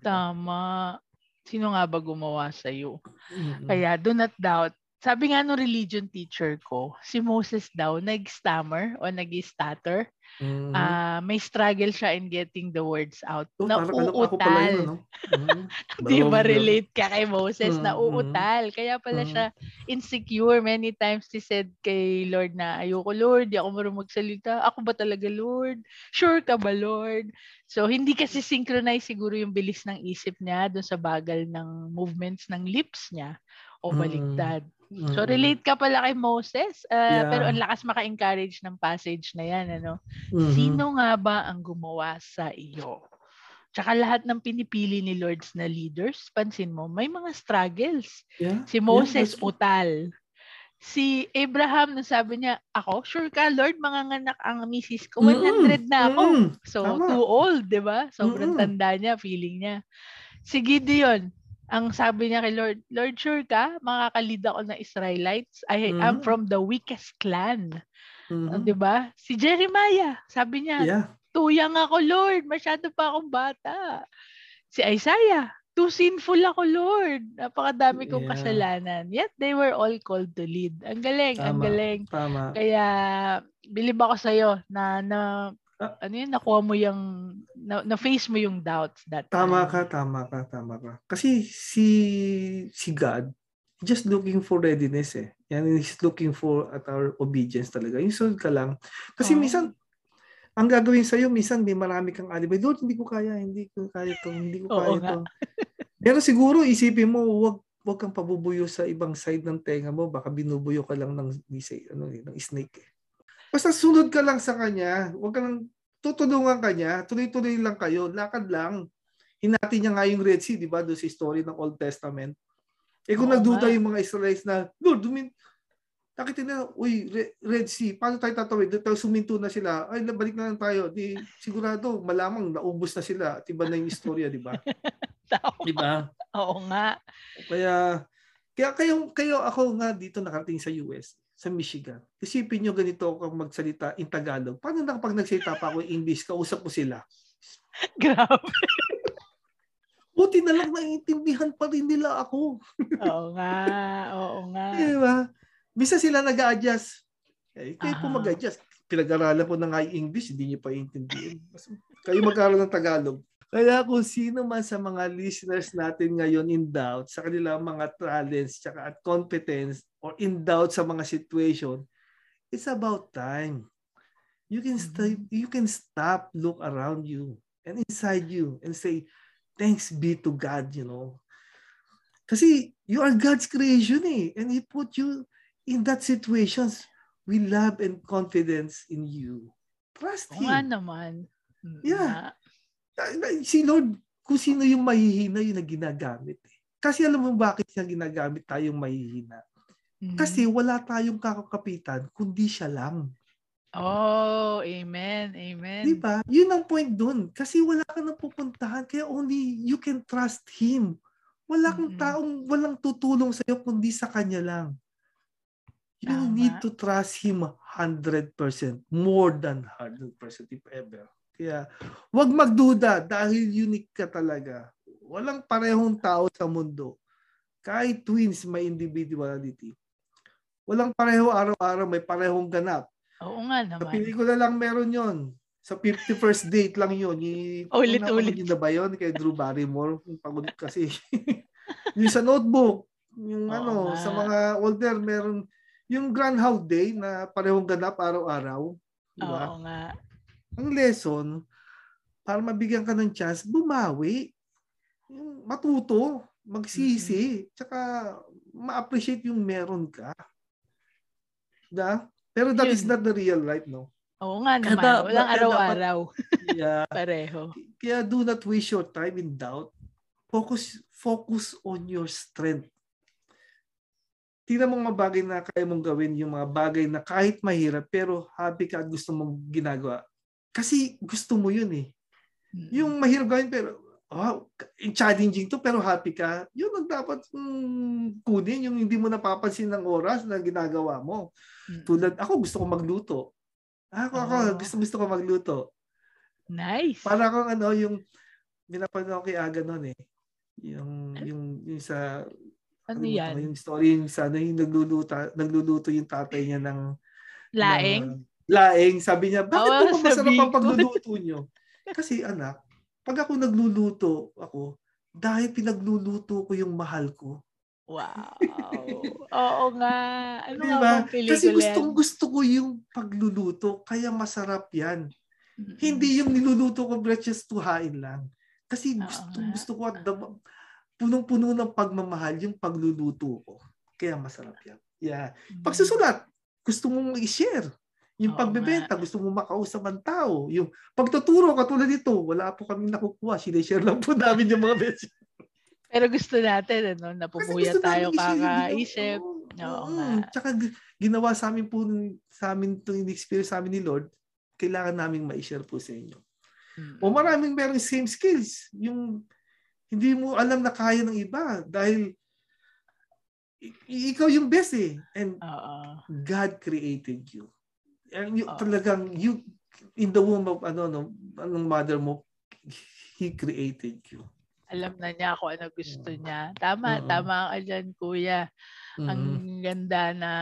Tama. Sino nga ba gumawa sa'yo? Mm-mm. Kaya do not doubt. Sabi nga nung religion teacher ko, si Moses daw nag-stammer o nag-stutter Mhm. ah, may struggle siya in getting the words out. Oh, Nauutal. yun, ano? Mhm. Di ba relate ka kay Moses na Mm, uutal? Kaya pala Mm. siya insecure. Many times he said kay Lord na, ayoko Lord, di ako marunong magsalita. Ako ba talaga Lord? Sure ka ba Lord? So hindi kasi synchronize siguro yung bilis ng isip niya dun sa bagal ng movements ng lips niya o Mm. Baliktad. So relate ka pala kay Moses. Ah, Yeah. Pero ang lakas maka-encourage ng passage na yan. Ano? Mhm. Sino nga ba ang gumawa sa iyo? Tsaka lahat ng pinipili ni Lords na leaders, pansin mo, may mga struggles. Yeah. Si Yeah, Moses, that's- utal. Si Abraham, nung sabi niya, ako, sure ka, Lord, manganganak ang misis ko. 100 na ako. Mm, So, tama. too old, di ba? Sobrang Mm-mm. tanda niya, feeling niya. Si Gideon, ang sabi niya kay Lord, Lord, sure ka, makakalid ako ng Israelites? I am Mhm. from the weakest clan. Mhm. Di ba? Si Jeremiah, sabi niya, Yeah. tuyang ako, Lord. Masyado pa akong bata. Si Isaiah, too sinful ako, Lord. Napakadami kong Yeah. kasalanan. Yet they were all called to lead. Ang galing, ang Tama. galing. Tama. Kaya, bilib ako sa'yo na, na Ah. Ano yun, nakuha mo yung, na, na-face mo yung doubts that Tama time. ka, tama ka, tama ka. Kasi si si God just looking for readiness eh. Yan he's looking for at our obedience talaga. Yung sunod ka lang. Kasi Oo. minsan ang gagawin sa'yo, minsan may marami kang alibay. Lord, hindi ko kaya, hindi ko kaya to, hindi ko kaya nga. to. Pero siguro isipin mo, wag wag kang pabubuyo sa ibang side ng tenga mo, baka binubuyo ka lang ng say, ano, eh, ng snake eh. Basta sunod ka lang sa kanya, wag ka lang tutulungan ka niya, tuloy-tuloy lang kayo, lakad lang. Hinati niya nga yung Red Sea, di ba, doon sa story ng Old Testament. Eh kung Oo nagduda nga. yung mga Israelites na, Lord, dumin, nakita na, uy, Re- Red Sea, paano tayo tatawid? Doon tayo suminto na sila. Ay, balik na lang tayo. Di, sigurado, malamang naubos na sila. At iba na yung istorya, di ba? Di ba? Oo nga. Kaya, kaya kayo, kayo ako nga dito nakarating sa US, sa Michigan. Isipin nyo ganito ako magsalita in Tagalog. Paano na kapag nagsalita pa ako in English, kausap ko sila? Grabe. Buti na lang naiintindihan pa rin nila ako. Oo nga. Oo nga. Di ba? Bisa sila nag-a-adjust. Eh, kayo po Aha. mag-adjust. Pinag-aralan po nga yung English, hindi nyo pa intindihin. Kayo mag-aral ng Tagalog. Kaya kung sino man sa mga listeners natin ngayon in doubt sa kanilang mga talents at competence or in doubt sa mga situation, it's about time. You can stay, you can stop, look around you and inside you and say, thanks be to God, you know. Kasi you are God's creation eh. And He put you in that situations with love and confidence in you. Trust Oo nga Him. naman. Yeah. Si Lord, kung sino yung mahihina, yun na ginagamit. eh. Kasi alam mo bakit siya ginagamit tayong mahihina? Mm. Kasi wala tayong kakakapitan, kundi siya lang. Oh, amen. Amen. Di ba? Yun ang point dun. Kasi wala ka nang pupuntahan, kaya only you can trust Him. Wala kang Mm-mm. taong walang tutulong sa'yo, kundi sa Kanya lang. You Tama. need to trust Him 100%. More than 100% if ever. Kaya, wag magduda dahil unique ka talaga. Walang parehong tao sa mundo. Kahit twins may individuality. Walang pareho araw-araw, may parehong ganap. Oo nga Sa naman. pelikula lang meron yon. Sa 51st date lang yun. Y- Ulit-ulit. Niyo na ba yun kay Drew Barrymore? Yung pagod kasi. yung sa notebook, yung Oo ano, nga. sa mga older, meron yung Groundhog Day na parehong ganap araw-araw. Di ba? Oo nga. Ang lesson, para mabigyan ka ng chance, bumawi. Yung matuto, magsisi, tsaka ma-appreciate yung meron ka. Da? Pero that is Yun. not the real life, no? Oo nga naman. da- Walang araw-araw. Yeah. Pareho. Kaya do not waste your time in doubt. Focus focus on your strength. Tingnan mo mga bagay na kaya mong gawin, yung mga bagay na kahit mahirap, pero happy ka at gusto mong ginagawa. Kasi gusto mo yun eh. Mm. Yung mahirap gawin, pero wow, challenging to, pero happy ka, yun ang dapat mm, kunin, yung hindi mo napapansin ng oras na ginagawa mo. Mm. Tulad, ako gusto ko magluto. Ako, ako, Oo. gusto, gusto ko magluto. Nice. Para akong ano, yung minapanood ko kay Aga noon eh. Yung, yung, yung sa, ano yan? Yung story yung sa ano, yung nagluluto, nagluluto yung tatay niya ng, Laing? ng- laing. Sabi niya, bakit oh, ba masarap sabi ang pagluluto nyo? Kasi anak, pag ako nagluluto ako, dahil pinagluluto ko yung mahal ko. Wow. Oo nga. Ano Di nga Kasi gustong gusto ko yung pagluluto, kaya masarap yan. Mm-mm. Hindi yung niluluto ko just to hain lang. Kasi gusto, gusto ko at dam- punong-puno ng pagmamahal yung pagluluto ko. Kaya masarap yan. Yeah. Mm. Pagsusulat, gusto mong i-share. Yung Oo pagbebenta, gusto mong makausap ang tao. Yung pagtuturo, katulad nito, wala po kami nakukuha. Sinishare lang po namin yung mga message. Pero gusto natin, ano, napupuya tayo kakaisip. Oo Mm, nga. Tsaka gi- ginawa sa amin po, sa amin itong in-experience sa amin ni Lord, kailangan namin ma-share po sa inyo. Mm. O maraming merong same skills. Yung hindi mo alam na kaya ng iba dahil ikaw yung best eh. And Oo. God created you. And you, Oo. talagang you in the womb of ano no, anong mother mo he created you. Alam na niya kung ano gusto niya. Tama, Oo. tama ka dyan, kuya. Ang Mhm. ganda na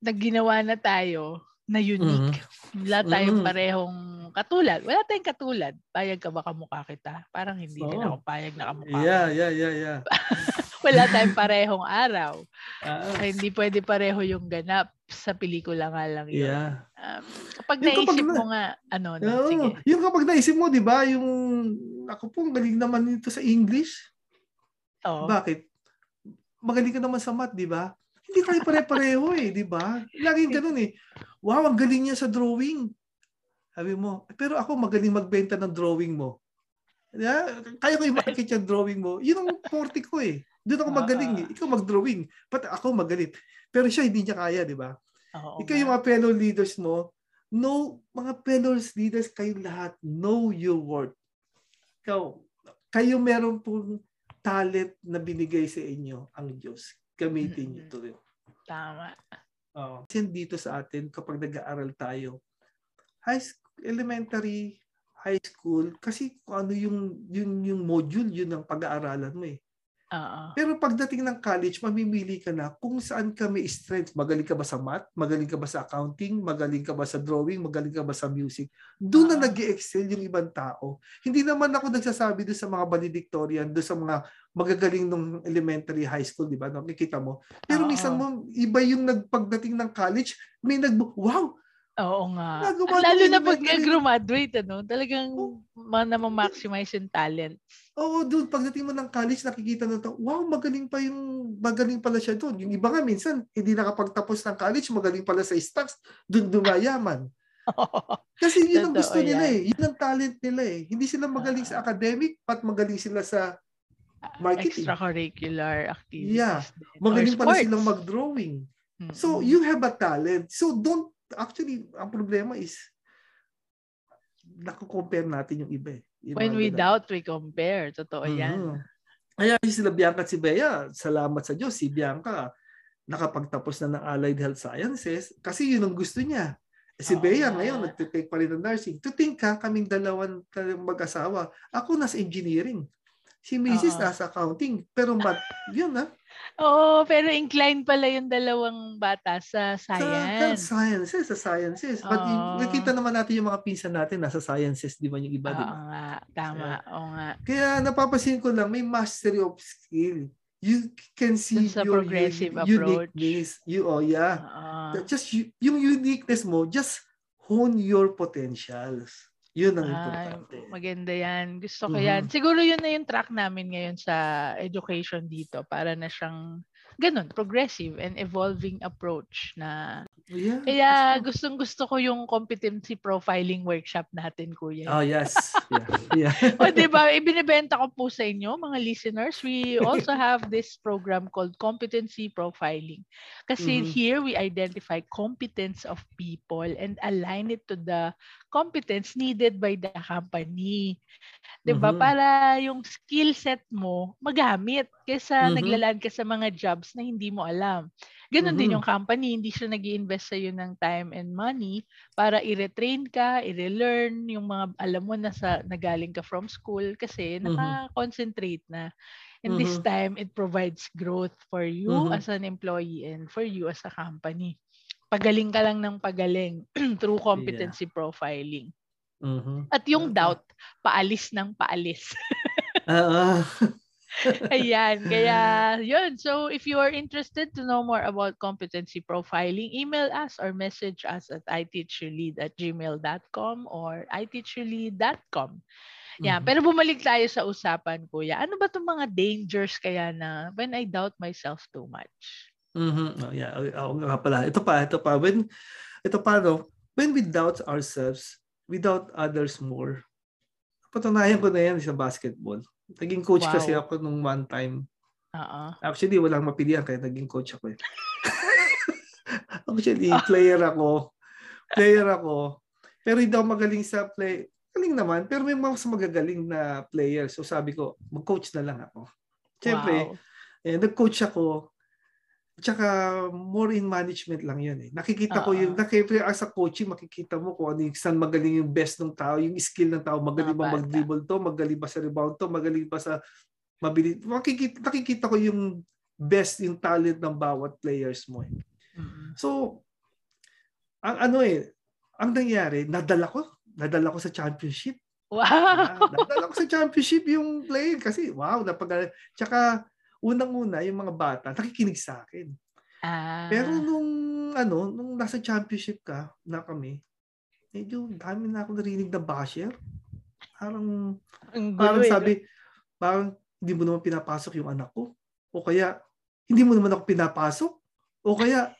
nagginawa na tayo na unique. Wala tayong Mhm. parehong katulad. Wala tayong katulad. Payag ka ba kamukha kita? Parang hindi din Oo. ako payag na kamukha Yeah, yeah, yeah, yeah. Wala tayong parehong araw. Ah, Ay, hindi pwede pareho yung ganap. Sa pelikula nga lang yun. yeah. Um, kapag Yung kapag naisip na- mo nga, ano, no, Oo. sige. Yung kapag naisip mo, di ba, yung ako po, galing naman nito sa English. Oo. Bakit? Magaling ka naman sa math, di ba? Hindi tayo pare-pareho eh, di ba? Laging ganun eh. Wow, ang galing niya sa drawing. Sabi mo, pero ako magaling magbenta ng drawing mo. Yeah, kaya ko i-market yung drawing mo. Yun ang forte ko eh. Doon ako magaling eh. Ikaw mag-drawing. But ako magaling. Pero siya hindi niya kaya, di ba? Oo Ikaw yung mga fellow leaders mo, know, mga fellow leaders, kayo lahat, know your worth. Ikaw, kayo meron pong talent na binigay sa inyo ang Diyos. Gamitin niyo to rin. Tama. Oh. Kasi dito sa atin, kapag nag-aaral tayo, high school, elementary, high school, kasi kung ano yung, yung, yung module, yun ang pag-aaralan mo eh. Oo. Pero pagdating ng college, mamimili ka na kung saan ka may strength. Magaling ka ba sa math? Magaling ka ba sa accounting? Magaling ka ba sa drawing? Magaling ka ba sa music? Doon na Ah. nag excel yung ibang tao. Hindi naman ako nagsasabi doon sa mga valedictorian, doon sa mga magagaling nung elementary high school, di ba? Nakikita mo. Pero Oo. minsan mo, iba yung nagpagdating ng college, may nag, wow, Oo nga. Lalo na pag nag-graduate, ano, talagang Oh. ma- na-maximize yung talent. Oo, dude, pagdating mo ng college, nakikita na to, wow, magaling pa yung, magaling pala siya doon. Yung iba nga minsan, hindi nakapagtapos ng college, magaling pala sa stocks, doon dumayaman. Kasi yun ang gusto nila eh. Yun ang talent nila eh. Hindi sila magaling sa academic, pat magaling sila sa marketing. Extracurricular activities. Yeah. Magaling pala silang mag-drawing. So, you have a talent. So, don't, actually, ang problema is, naku-compare natin yung iba eh. Yung When we doubt, we compare. Totoo yan. Mhm. Kaya si sila Bianca at si Bea, salamat sa Diyos, si Bianca nakapagtapos na ng Allied Health Sciences kasi yun ang gusto niya. Eh, Si Oo Bea nga. ngayon, nagtitake pa rin ng nursing. To think ka, kaming dalawan mag-asawa. Ako nasa engineering. Si Mrs. Oo. nasa accounting. Pero mat, yun na. Oo, pero inclined pala yung dalawang bata sa Sa science. sa sciences, sa sciences. But yung- Oo. nakita naman natin yung mga pinsan natin nasa sciences, di ba yung iba, di Oo ba? nga, tama. Oo nga. Kaya napapansin ko lang, may mastery of skill. You can see Dun sa your progressive approach. uniqueness. You, oh yeah. Oo. Just yung uniqueness mo, just hone your potentials. Yun ang Ay, importante. maganda yan. Gusto ko Mhm. yan. Siguro yun na yung track namin ngayon sa education dito para na siyang ganun, progressive and evolving approach na Yeah. kaya gustong gusto ko yung competency profiling workshop natin, kuya. Oh, yes. Yeah. yeah. o, di ba? Ibinibenta ko po sa inyo, mga listeners. We also have this program called Competency Profiling. Kasi Mhm. here we identify competence of people and align it to the competence needed by the company. 'Di ba? Mhm. Para yung skill set mo magamit kaysa Mhm. naglalaan ka sa mga jobs na hindi mo alam. Ganon din Mhm. yung company, hindi siya nag invest sa ng time and money para i-retrain ka, i-relearn yung mga alam mo na sa nagaling ka from school kasi Mhm. naka-concentrate na. And this Mhm. time, it provides growth for you Mhm. as an employee and for you as a company. Pagaling ka lang ng pagaling through competency yeah. profiling. Mm-hmm. At yung okay. doubt, paalis ng paalis. uh, Ayan. Kaya, yun. So, if you are interested to know more about competency profiling, email us or message us at iteachulead at gmail.com or iteachulead.com. Yeah, mm-hmm. pero bumalik tayo sa usapan, kuya. Ano ba 'tong mga dangers kaya na when I doubt myself too much? Mhm. Oh, yeah, oh, nga pala. Ito pa, ito pa. When ito pa no, when we doubt ourselves, we doubt others more. Patunayan ko na yan sa basketball. Naging coach wow. kasi ako nung one time. Uh-uh. Actually, walang mapilihan kaya naging coach ako eh. Actually, player ako. Player ako. Pero hindi ako magaling sa play. Galing naman, pero may mga mas magagaling na player. So sabi ko, mag-coach na lang ako. Siyempre, wow. eh, nag-coach ako. Tsaka more in management lang yun eh. Nakikita uh-huh. ko yung, nakikita as a coaching, makikita mo kung ano yung saan magaling yung best ng tao, yung skill ng tao. Magaling ba mag-dribble to, magaling ba sa rebound to, magaling ba sa mabilis. Makikita, nakikita ko yung best yung talent ng bawat players mo eh. Uh-huh. So, ang ano eh, ang nangyari, nadala ko nadala ko sa championship. Wow! nadala ko sa championship yung play kasi wow, napag Tsaka unang-una yung mga bata nakikinig sa akin. Ah. Pero nung ano, nung nasa championship ka na kami, medyo dami na ako narinig na basher. Parang Ang parang eh, sabi, parang hindi mo naman pinapasok yung anak ko. O kaya hindi mo naman ako pinapasok. O kaya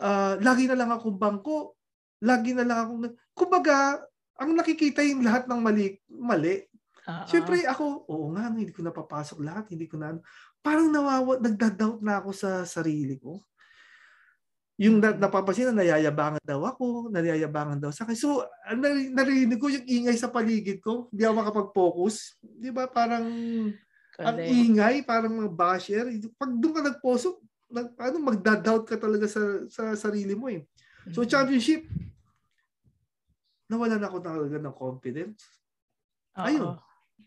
uh, lagi na lang ako bangko. Lagi na lang ako kumbaga ang nakikita yung lahat ng mali, mali. Uh-huh. Siyempre ako, oo nga, hindi ko napapasok lahat, hindi ko na, parang nawawa, nagda-doubt na ako sa sarili ko. Yung na, napapansin na nayayabangan daw ako, nayayabangan daw sa akin. So, nar- narinig ko yung ingay sa paligid ko. Hindi ako makapag-focus. Di ba? Parang, Kale. ang ingay, parang mga basher. Pag doon ka nagposok, nag, ano, magda-doubt ka talaga sa, sa sarili mo eh. So, championship, nawalan ako talaga ng confidence. Oo. Ayun,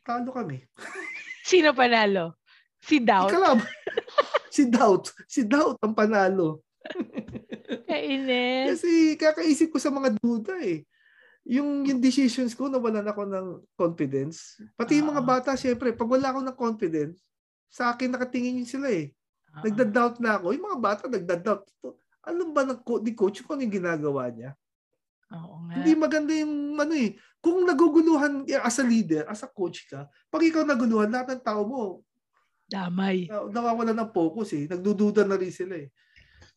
talo kami. Sino panalo? Si Doubt? Kalab. si Doubt. Si Doubt ang panalo. Kainis. Kasi kakaisip ko sa mga duda eh. Yung, yung decisions ko, nawalan ako ng confidence. Pati yung mga bata, syempre, pag wala ako ng confidence, sa akin nakatingin yun sila eh. Uh-huh. Nagda-doubt na ako. Yung mga bata, nagda-doubt. Alam ba ng ni coach kung ano yung ginagawa niya? Oo nga. Hindi maganda yung ano eh. Kung naguguluhan eh, as a leader, as a coach ka, pag ikaw naguluhan, lahat ng tao mo, damay. Nawawala ng focus eh. Nagdududa na rin sila eh.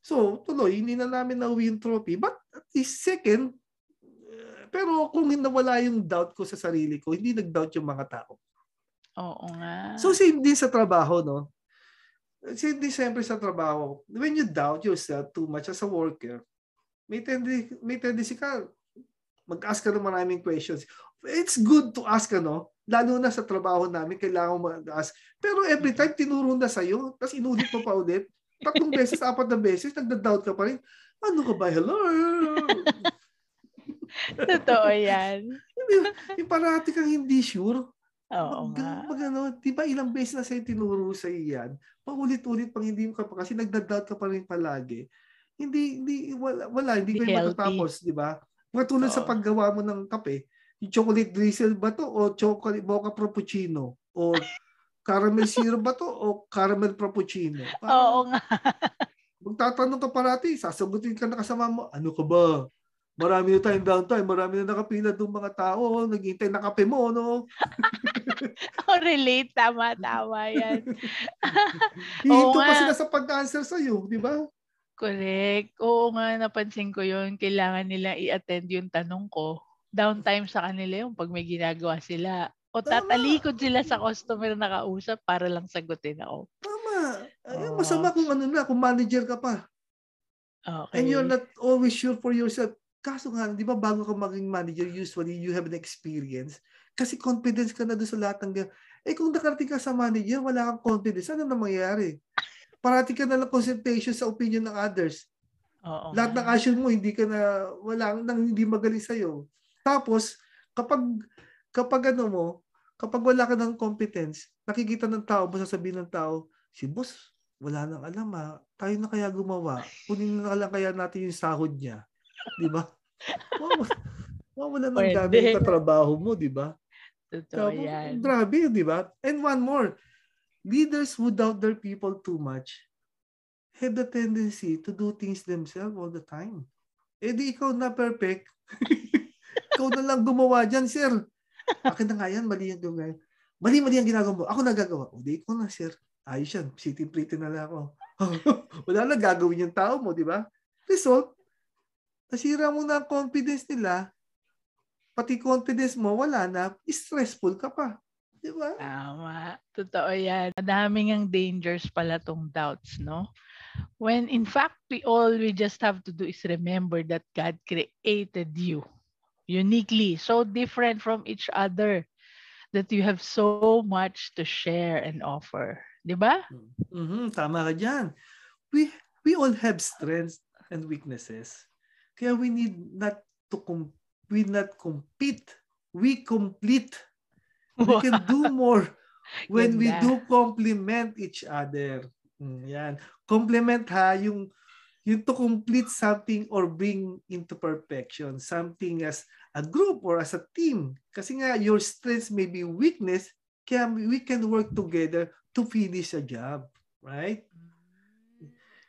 So, tuloy, hindi na namin na-uwi yung trophy. But at least second, uh, pero kung nawala yung doubt ko sa sarili ko, hindi nag-doubt yung mga tao. Oo nga. So, same din sa trabaho, no? Same din siyempre sa trabaho. When you doubt yourself too much as a worker, may tendency, may tendency ka mag-ask ka ng maraming questions. It's good to ask ano, lalo na sa trabaho namin, kailangan mag-ask. Pero every time, tinuro na sa'yo, tapos inulit mo pa ulit. Tatlong beses, apat na beses, nagda-doubt ka pa rin. Ano ka ba? Hello? Totoo yan. yung parati kang hindi sure. Oo mag, nga. Mag, ano, di ba ilang beses na sa'yo tinuro sa yan, paulit-ulit pang hindi mo ka pa, kasi nagda-doubt ka pa rin palagi hindi hindi wala, wala hindi ko matatapos, di ba? Katulad sa paggawa mo ng kape, yung chocolate drizzle ba to o chocolate mocha frappuccino o caramel syrup ba to o caramel frappuccino? Parang, Oo nga. magtatanong ka parati, sasagutin ka na kasama mo, ano ka ba? Marami na tayong downtime, marami na nakapila doon mga tao, naghihintay na kape mo, no? oh, relate, tama, tama yan. Hihinto pa sila sa pag-answer sa'yo, di ba? Correct. Oo nga, napansin ko yun. Kailangan nila i-attend yung tanong ko. Downtime sa kanila yung pag may ginagawa sila. O tatalikod sila sa customer na kausap para lang sagutin ako. Tama. Ay, oh. Masama kung ano na, kung manager ka pa. Okay. And you're not always sure for yourself. Kaso nga, di ba bago ka maging manager, usually you have an experience. Kasi confidence ka na doon sa lahat ng... Eh kung nakarating ka sa manager, wala kang confidence, ano na mangyayari? parati ka na lang concentration sa opinion ng others. Oo. Lahat ng action mo hindi ka na wala nang hindi magaling sa iyo. Tapos kapag kapag ano mo, kapag wala ka ng competence, nakikita ng tao, mo sasabihin ng tao, si boss, wala nang alam ha. Tayo na kaya gumawa. Kunin na lang kaya natin yung sahod niya. Di ba? Mawala ng dami yung katrabaho mo, di ba? Totoo yan. Grabe, di ba? And one more. Leaders who doubt their people too much have the tendency to do things themselves all the time. Eh di ikaw na perfect. ikaw na lang gumawa dyan, sir. Akin na nga yan, mali yan gawin. Mali, mali ang ginagawa mo. Ako nagagawa. O di ikaw na, sir. Ayos yan. City pretty na lang ako. Wala na gagawin yung tao mo, di ba? Result, nasira mo na ang confidence nila. Pati confidence mo, wala na. Stressful ka pa. Di ba? Tama. Totoo yan. Madaming ang dangers pala tong doubts, no? When in fact, we all we just have to do is remember that God created you uniquely, so different from each other, that you have so much to share and offer. Di ba? Mhm, tama ka dyan. We, we all have strengths and weaknesses. Kaya we need not to com- we not compete. We complete. We can do more when we do complement each other. Mm, yan. Complement ha, yung yung to complete something or bring into perfection something as a group or as a team. Kasi nga, your strengths may be weakness, kaya we can work together to finish a job. Right?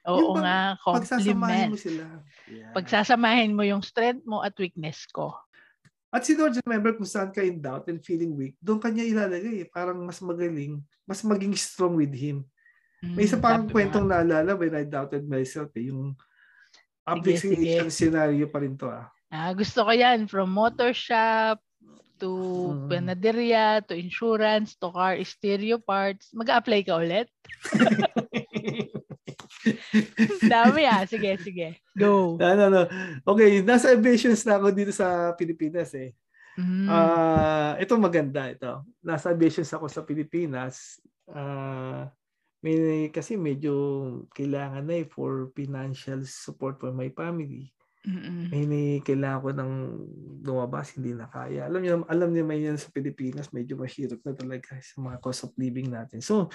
Oo Yung nga, Pagsasamahin compliment. mo sila. Yeah. Pagsasamahin mo yung strength mo at weakness ko. At si Lord, remember kung saan ka in doubt and feeling weak, doon kanya ilalagay. eh. Parang mas magaling, mas maging strong with Him. May isa Mm, pang sabi kwentong naalala when I doubted myself. Eh, yung application sige. scenario pa rin to. Ah. Ah, gusto ko yan. From motor shop to Mm. panaderia, to insurance, to car stereo parts. Mag-apply ka ulit? Dami ah. Sige, sige. Go. ano, ano. Okay, nasa aviations na ako dito sa Pilipinas eh. Mm. Ah, ito maganda ito. Nasa aviations ako sa Pilipinas. Ah, may kasi medyo kailangan na eh for financial support for my family. Mm-mm. May ni- kailangan ko ng lumabas, hindi na kaya. Alam niyo, alam niyo may yan sa Pilipinas, medyo mahirap na talaga sa mga cost of living natin. So,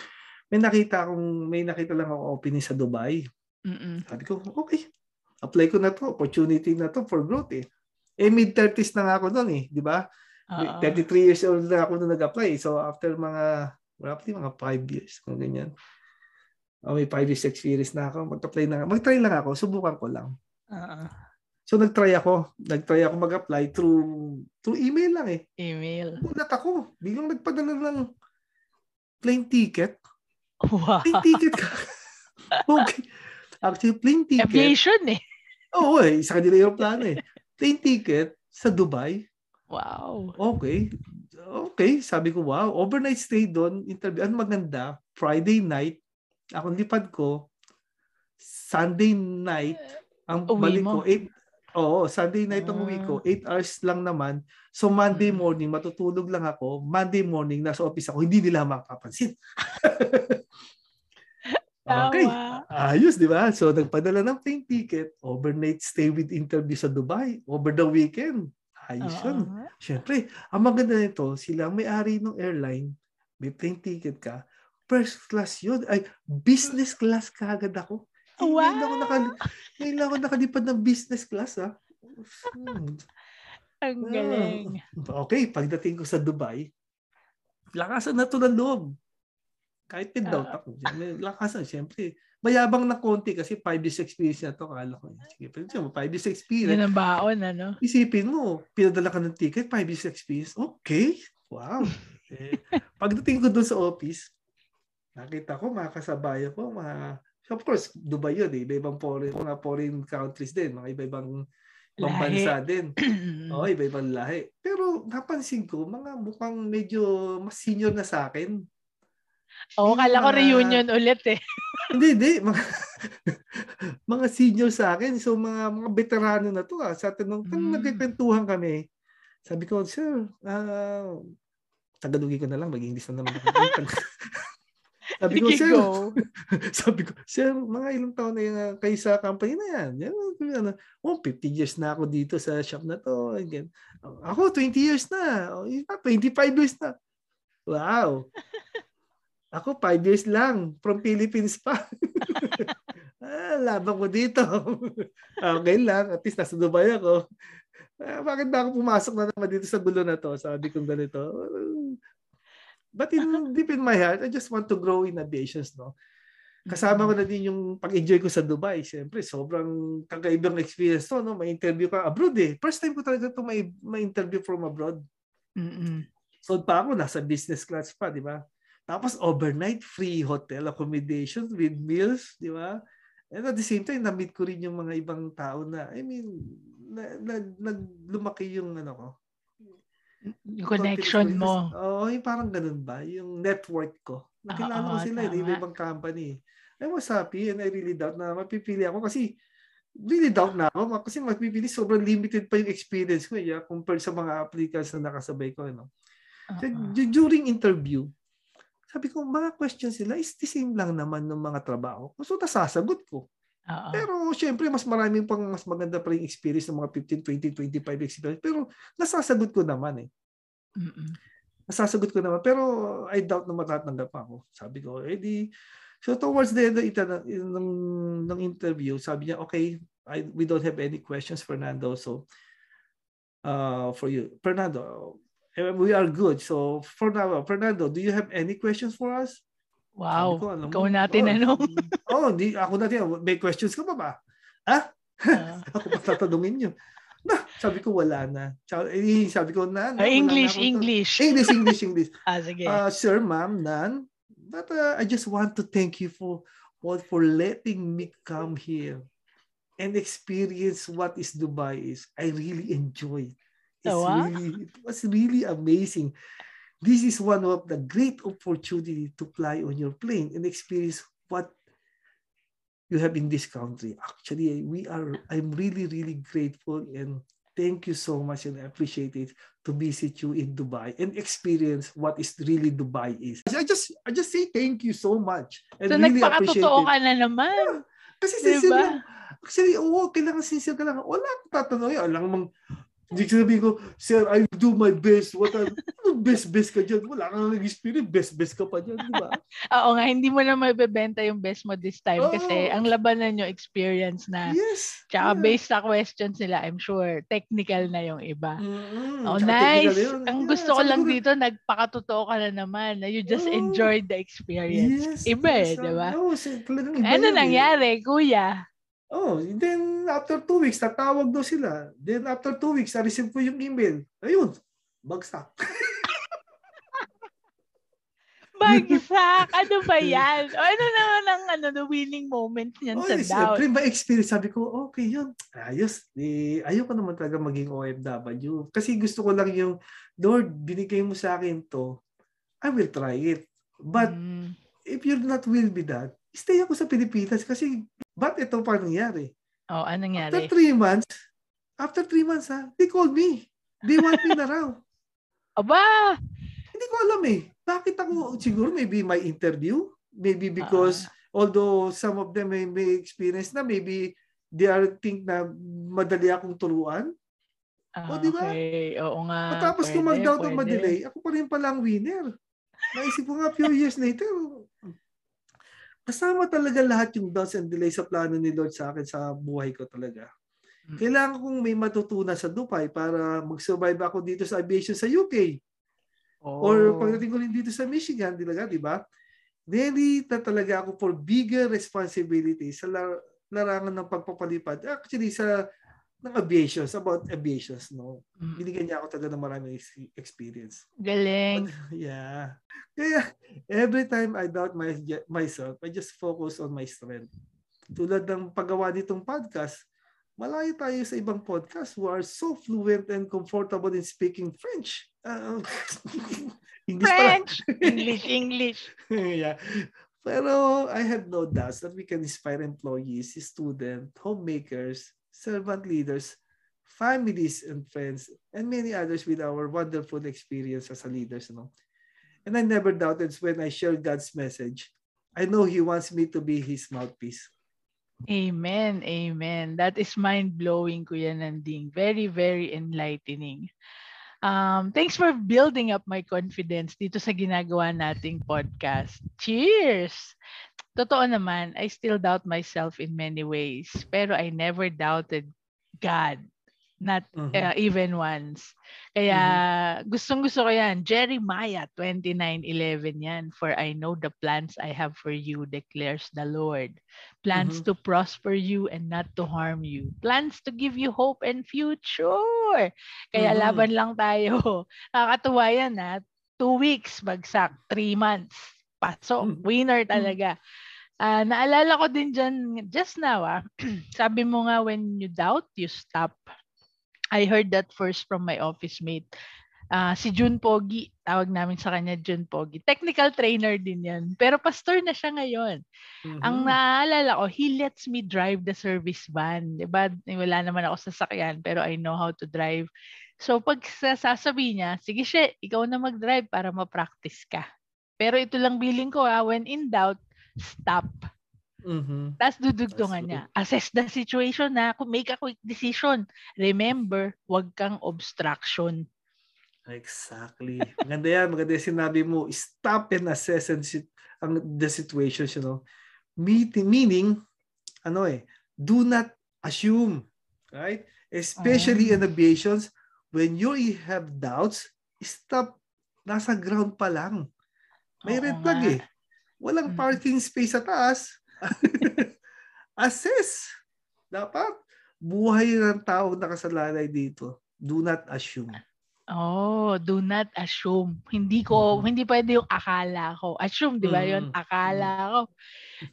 may nakita akong, may nakita lang ako opening sa Dubai. Mm-mm. Sabi ko, okay, apply ko na to, opportunity na to for growth eh. Eh, mid-30s na nga ako noon eh, di ba? Oo. 33 years old na ako nung nag-apply. So, after mga, roughly mga 5 years, kung ganyan. Oh, may 5 years experience na ako. Mag-apply na, mag-try lang ako, subukan ko lang. Oo. So nag-try ako. Nag-try ako mag-apply through through email lang eh. Email. Gulat ako. Biglang nagpadala ng plane ticket. Wow. Plane ticket ka. okay. Actually, plane ticket. Aviation eh. Oo eh. Sa kanila yung plano eh. Plane ticket sa Dubai. Wow. Okay. Okay. Sabi ko, wow. Overnight stay doon. Interview. Ano maganda? Friday night. Ako lipad ko. Sunday night. Ang Uwi balik mo? ko, 8, Oo, Sunday night ang uwi ko, 8 hours lang naman. So Monday Mm. morning, matutulog lang ako. Monday morning, nasa office ako, hindi nila makapansin. okay, ayos, di ba? So nagpadala ng plane ticket, overnight stay with interview sa Dubai, over the weekend. Ayos yun. Siyempre, ang maganda nito, sila may-ari ng airline, may plane ticket ka, first class yun. Ay, business class ka agad ako. Eh, Ngayon lang ako, nakal- ngayon ako nakalipad ng business class, ha? Hmm. Ang galing. Okay, pagdating ko sa Dubai, lakasan na to ng loob. Kahit may doubt ako. May Lakasan, siyempre. Mayabang na konti kasi 5 years experience na to. Kala ko, sige, pero siya, 5 years experience. Yun ang baon, ano? Isipin mo, pinadala ka ng ticket, 5 years experience. Okay, wow. eh, pagdating ko doon sa office, nakita ko, mga kasabay ko, mga, of course, Dubai yun eh. Iba-ibang foreign, mga foreign countries din, mga iba-ibang ibang bansa din. Oo, iba-ibang lahi. Pero napansin ko, mga mukhang medyo mas senior na sa akin. Oo, kala ko reunion ulit eh. Hindi, hindi. Mga, mga senior sa akin. So, mga mga veterano na to. Ah. Sa tanong, mm. Nagkikwentuhan kami. Sabi ko, sir, ah, Tagalogin ko na lang, mag-English na naman. Sabi ko, sir, sabi ko, sir, mga ilang taon na yung, ah, kayo sa company na yan. yan ano, oh, 50 years na ako dito sa shop na to. Again. Ako, 20 years na. Oh, iba, 25 years na. Wow. Ako, five years lang. From Philippines pa. ah, laban ko dito. okay lang. At least nasa Dubai ako. Ah, bakit ba ako pumasok na naman dito sa gulo na to? Sabi kong ganito. But in, deep in my heart, I just want to grow in aviation, no? Kasama ko na din yung pag-enjoy ko sa Dubai. Siyempre, sobrang kakaibang experience to. No? May interview ka abroad eh. First time ko talaga to may, may interview from abroad. Mm-mm. So pa ako, nasa business class pa, di ba? Tapos overnight, free hotel accommodation with meals, di ba? And at the same time, na-meet ko rin yung mga ibang tao na, I mean, na, na, naglumaki yung ano ko. Yung connection mo. Oo, oh, yung parang ganun ba? Yung network ko. Nakilala ko sila, eh, ibang company. I was happy and I really doubt na mapipili ako kasi really doubt na ako kasi mapipili sobrang limited pa yung experience ko yeah, compared sa mga applicants na nakasabay ko. Ano. So, uh-huh. during interview, sabi ko, mga questions sila is the same lang naman ng mga trabaho. So, nasasagot ko. Uh-huh. Pero syempre, mas maraming pang mas maganda pa yung experience ng mga 15, 20, 25 experience. Pero nasasagot ko naman eh. Mm-mm. Nasasagot ko naman. Pero I doubt na matatanggap ako. Sabi ko, eh di, So towards the end ng, ng, ng interview, sabi niya, okay, I, we don't have any questions, Fernando. So uh, for you, Fernando, we are good. So for now, Fernando, do you have any questions for us? Wow, ko, ikaw natin oh, ano? oh, di, ako natin. May questions ka pa ba? Ha? Uh, ako pa tatanungin niyo. Na, sabi ko wala na. Sabi, sabi ko na. na English, English. English, English, English. ah, sige. Uh, sir, ma'am, nan, But uh, I just want to thank you for all for letting me come here and experience what is Dubai is. I really enjoy it. It's oh, wow. really, it was really amazing. This is one of the great opportunity to fly on your plane and experience what you have in this country. Actually, we are. I'm really, really grateful and thank you so much and I appreciate it to visit you in Dubai and experience what is really Dubai is. I just I just say thank you so much and so, really appreciate it. ka na naman. Yeah. Kasi diba? sincere lang. Actually, oo, kailangan sincere ka lang. Wala akong tatanungin. Alam mong hindi ko sabihin ko, Sir, I do my best. What are, ano best, best ka dyan? Wala kang nag-experience. Best, best ka pa dyan, di ba? Oo nga, hindi mo na mabebenta yung best mo this time oh. kasi ang labanan nyo experience na. Yes. Tsaka yeah. based sa questions nila, I'm sure, technical na yung iba. Mm-hmm. Oh, nice. Ang yeah, gusto ko lang dito, nagpakatotoo ka na naman na you just oh. enjoyed the experience. Yes. Iba eh, di ba? Ano nangyari, eh. kuya? Oh, then after two weeks, tatawag daw sila. Then after two weeks, na-receive ko yung email. Ayun, bagsak. bagsak? Ano ba yan? O ano naman ang ano, the winning moment niyan oh, sa doubt? Siyempre, ba experience sabi ko, okay yun. Ayos. Eh, ayoko naman talaga maging OFW. Kasi gusto ko lang yung, Lord, binigay mo sa akin to. I will try it. But mm. if you're not will be that, stay ako sa Pilipinas kasi But ito pa nangyari. Oh, anong nangyari? After three months, after three months ha, they called me. They want me na raw. Aba! Hindi ko alam eh. Bakit ako, siguro maybe my interview, maybe because uh, although some of them may, may experience na, maybe they are think na madali akong turuan. Uh, o, di ba? Okay. Oo nga. Matapos ko mag-doubt o madelay, ako pa rin pala ang winner. Naisip ko nga few years later, kasama talaga lahat yung doubts and delays sa plano ni Lord sa akin sa buhay ko talaga. Hmm. Kailangan kong may matutunan sa Dubai para mag-survive ako dito sa aviation sa UK. Oh. Or pagdating ko rin dito sa Michigan, talaga, di ba? Ready na talaga ako for bigger responsibility sa larangan ng pagpapalipad. Actually, sa ng aviation, about aviations, no? Mm. Binigyan niya ako talaga ng maraming experience. Galing. But, yeah. Kaya, every time I doubt my, myself, I just focus on my strength. Tulad ng paggawa nitong podcast, malayo tayo sa ibang podcast who are so fluent and comfortable in speaking French. Uh, English French! English, English. yeah. Pero I have no doubts that we can inspire employees, students, homemakers, servant leaders, families and friends, and many others with our wonderful experience as a leaders. Know? And I never doubted when I shared God's message. I know He wants me to be His mouthpiece. Amen. Amen. That is mind-blowing, Kuya Nanding. Very, very enlightening. Um, thanks for building up my confidence dito sa ginagawa nating podcast. Cheers! Totoo naman, I still doubt myself in many ways. Pero I never doubted God not mm-hmm. uh, even once. Kaya mm-hmm. gustong gusto ko yan. Jeremiah 29:11 yan. For I know the plans I have for you declares the Lord. Plans mm-hmm. to prosper you and not to harm you. Plans to give you hope and future. Kaya mm-hmm. laban lang tayo. Nakakatuwa yan ha. Two weeks bagsak, three months. Pasok, mm-hmm. winner talaga. Uh, naalala ko din dyan, just now, ah, sabi mo nga, when you doubt, you stop. I heard that first from my office mate. Uh, si June Pogi, tawag namin sa kanya June Pogi. Technical trainer din yan. Pero pastor na siya ngayon. Mm-hmm. Ang naalala ko, he lets me drive the service van. Diba? Wala naman ako sa sakyan, pero I know how to drive. So pag sasabi niya, sige siya, ikaw na mag-drive para ma-practice ka. Pero ito lang billing ko ha, when in doubt, stop. Mm-hmm. Tapos dudugtungan niya. Assess the situation na make a quick decision. Remember, wag kang obstruction. Exactly. Maganda yan. Maganda yung sinabi mo. Stop and assess and sit, ang, the situation, you know. Meeting, meaning, ano eh, do not assume. Right? Especially uh, in aviations, when you have doubts, stop. Nasa ground pa lang. May red flag eh. Walang mm. parking space sa taas Assess. Dapat buhay ng tao nakasalalay dito. Do not assume. Oh, do not assume. Hindi ko, hindi pwede yung akala ko. Assume, di ba mm-hmm. yun? Akala ko.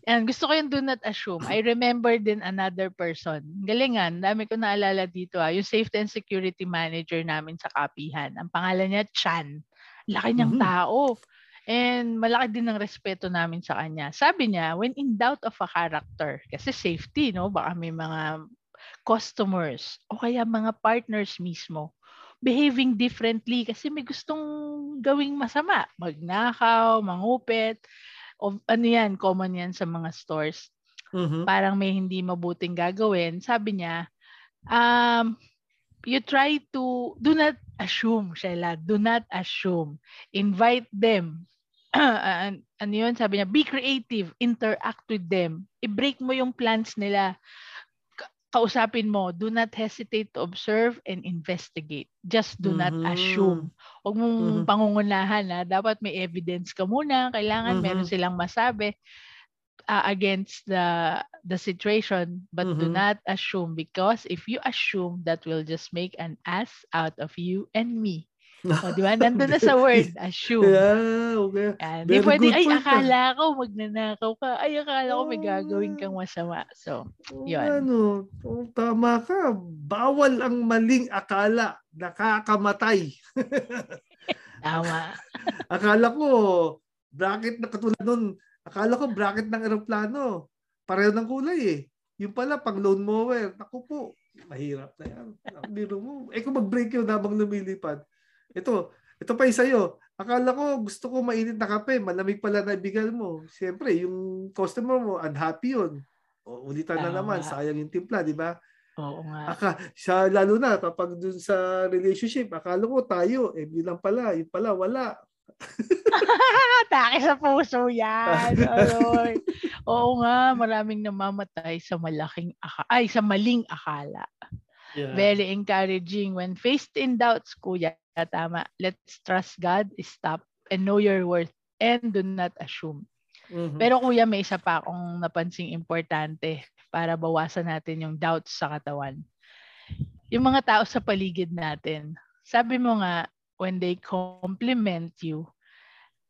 And gusto ko yung do not assume. I remember din another person. Galingan, dami ko naalala dito ah. Yung safety and security manager namin sa kapihan. Ang pangalan niya, Chan. Laki niyang tao. And malaki din ng respeto namin sa kanya. Sabi niya, when in doubt of a character, kasi safety, no? Baka may mga customers o kaya mga partners mismo behaving differently kasi may gustong gawing masama. Magnakaw, mangupit, o ano yan, common yan sa mga stores. Mm-hmm. Parang may hindi mabuting gagawin. Sabi niya, um, you try to, do not assume, Sheila, do not assume. Invite them uh, ano yun, sabi niya, be creative, interact with them. I-break mo yung plans nila. Kausapin mo, do not hesitate to observe and investigate. Just do mm-hmm. not assume. Huwag mong mm-hmm. pangungunahan. Ha? Dapat may evidence ka muna. Kailangan mm-hmm. meron silang masabi uh, against the the situation. But mm-hmm. do not assume because if you assume, that will just make an ass out of you and me. O, di ba? Nandun na sa word, assume. Yeah, okay. Yan. Di pwede, ay, akala ko magnanakaw ka. Ay, akala ko may gagawin kang masama. So, yun. Ano, oh, tama ka. Bawal ang maling akala. Nakakamatay. tama. akala ko, bracket na katulad nun. Akala ko bracket ng aeroplano. Pareho ng kulay eh. Yung pala, pang loan mower. Naku po, mahirap na yan. Biro mo. Eh kung mag-break yun habang lumilipad, ito, ito pa isa sa'yo. Akala ko gusto ko mainit na kape, malamig pala na ibigal mo. Siyempre, yung customer mo, unhappy yun. O, ulitan na naman, sayang yung timpla, di ba? Oo nga. Aka, siya lalo na kapag dun sa relationship, akala ko tayo, eh bilang pala, yung pala wala. Take sa puso yan. Aloy. Oo nga, maraming namamatay sa malaking aka ay sa maling akala. Yeah. Very encouraging when faced in doubts, kuya. Tama. Let's trust God, stop, and know your worth, and do not assume. Mm-hmm. Pero kuya, may isa pa akong napansing importante para bawasan natin yung doubts sa katawan. Yung mga tao sa paligid natin, sabi mo nga, when they compliment you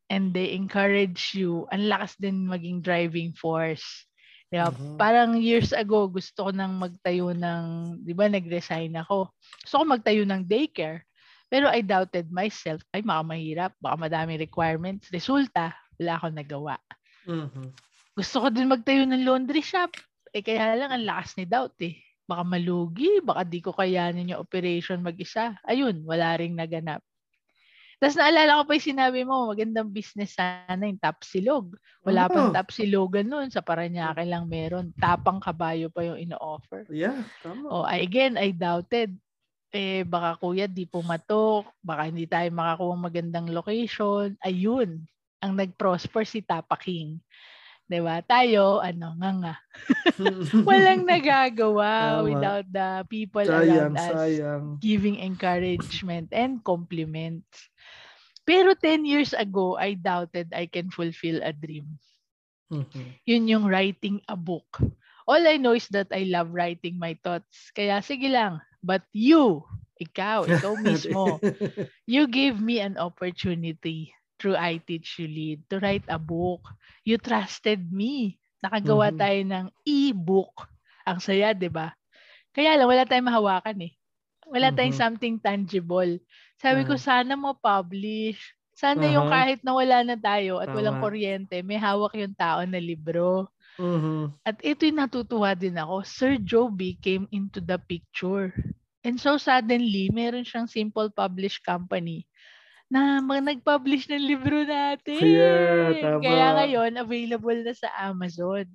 and they encourage you, ang lakas din maging driving force. Diba? Mm-hmm. Parang years ago, gusto ko nang magtayo ng, di ba, nag-resign ako. Gusto ko magtayo ng daycare. Pero I doubted myself, ay baka mahirap, baka madami requirements. Resulta, wala akong nagawa. Mm-hmm. Gusto ko din magtayo ng laundry shop. Eh kaya lang, ang lakas ni doubt eh. Baka malugi, baka di ko kayanin yung operation mag-isa. Ayun, wala ring naganap. Tapos naalala ko pa yung sinabi mo, magandang business sana yung tapsilog. Wala oh. pang tapsilogan noon. Sa Paranaque lang meron. Tapang kabayo pa yung ino-offer. Yeah, tama. Oh, again, I doubted eh baka kuya di pumatok, baka hindi tayo makakuha magandang location. Ayun, ang nag-prosper si Tapa King. 'Di ba? Tayo ano nga nga. Walang nagagawa Tama. without the people sayang, around us sayang. giving encouragement and compliments. Pero 10 years ago, I doubted I can fulfill a dream. Mhm. Yun yung writing a book. All I know is that I love writing my thoughts. Kaya sige lang. But you, ikaw, ikaw mismo, you gave me an opportunity through I Teach You Lead to write a book. You trusted me. Nakagawa Mhm. tayo ng e-book. Ang saya, di ba? Kaya lang, wala tayong mahawakan eh. Wala tayong Mhm. something tangible. Sabi ko, Ah. sana ma-publish. Sana yung Aha. kahit na wala na tayo at walang Tama. kuryente, may hawak yung tao na libro. Mhm. At ito yung natutuwa din ako. Sir Joby came into the picture. And so suddenly, meron siyang simple publish company na nag-publish ng libro natin. Yeah, tama. Kaya ngayon, available na sa Amazon.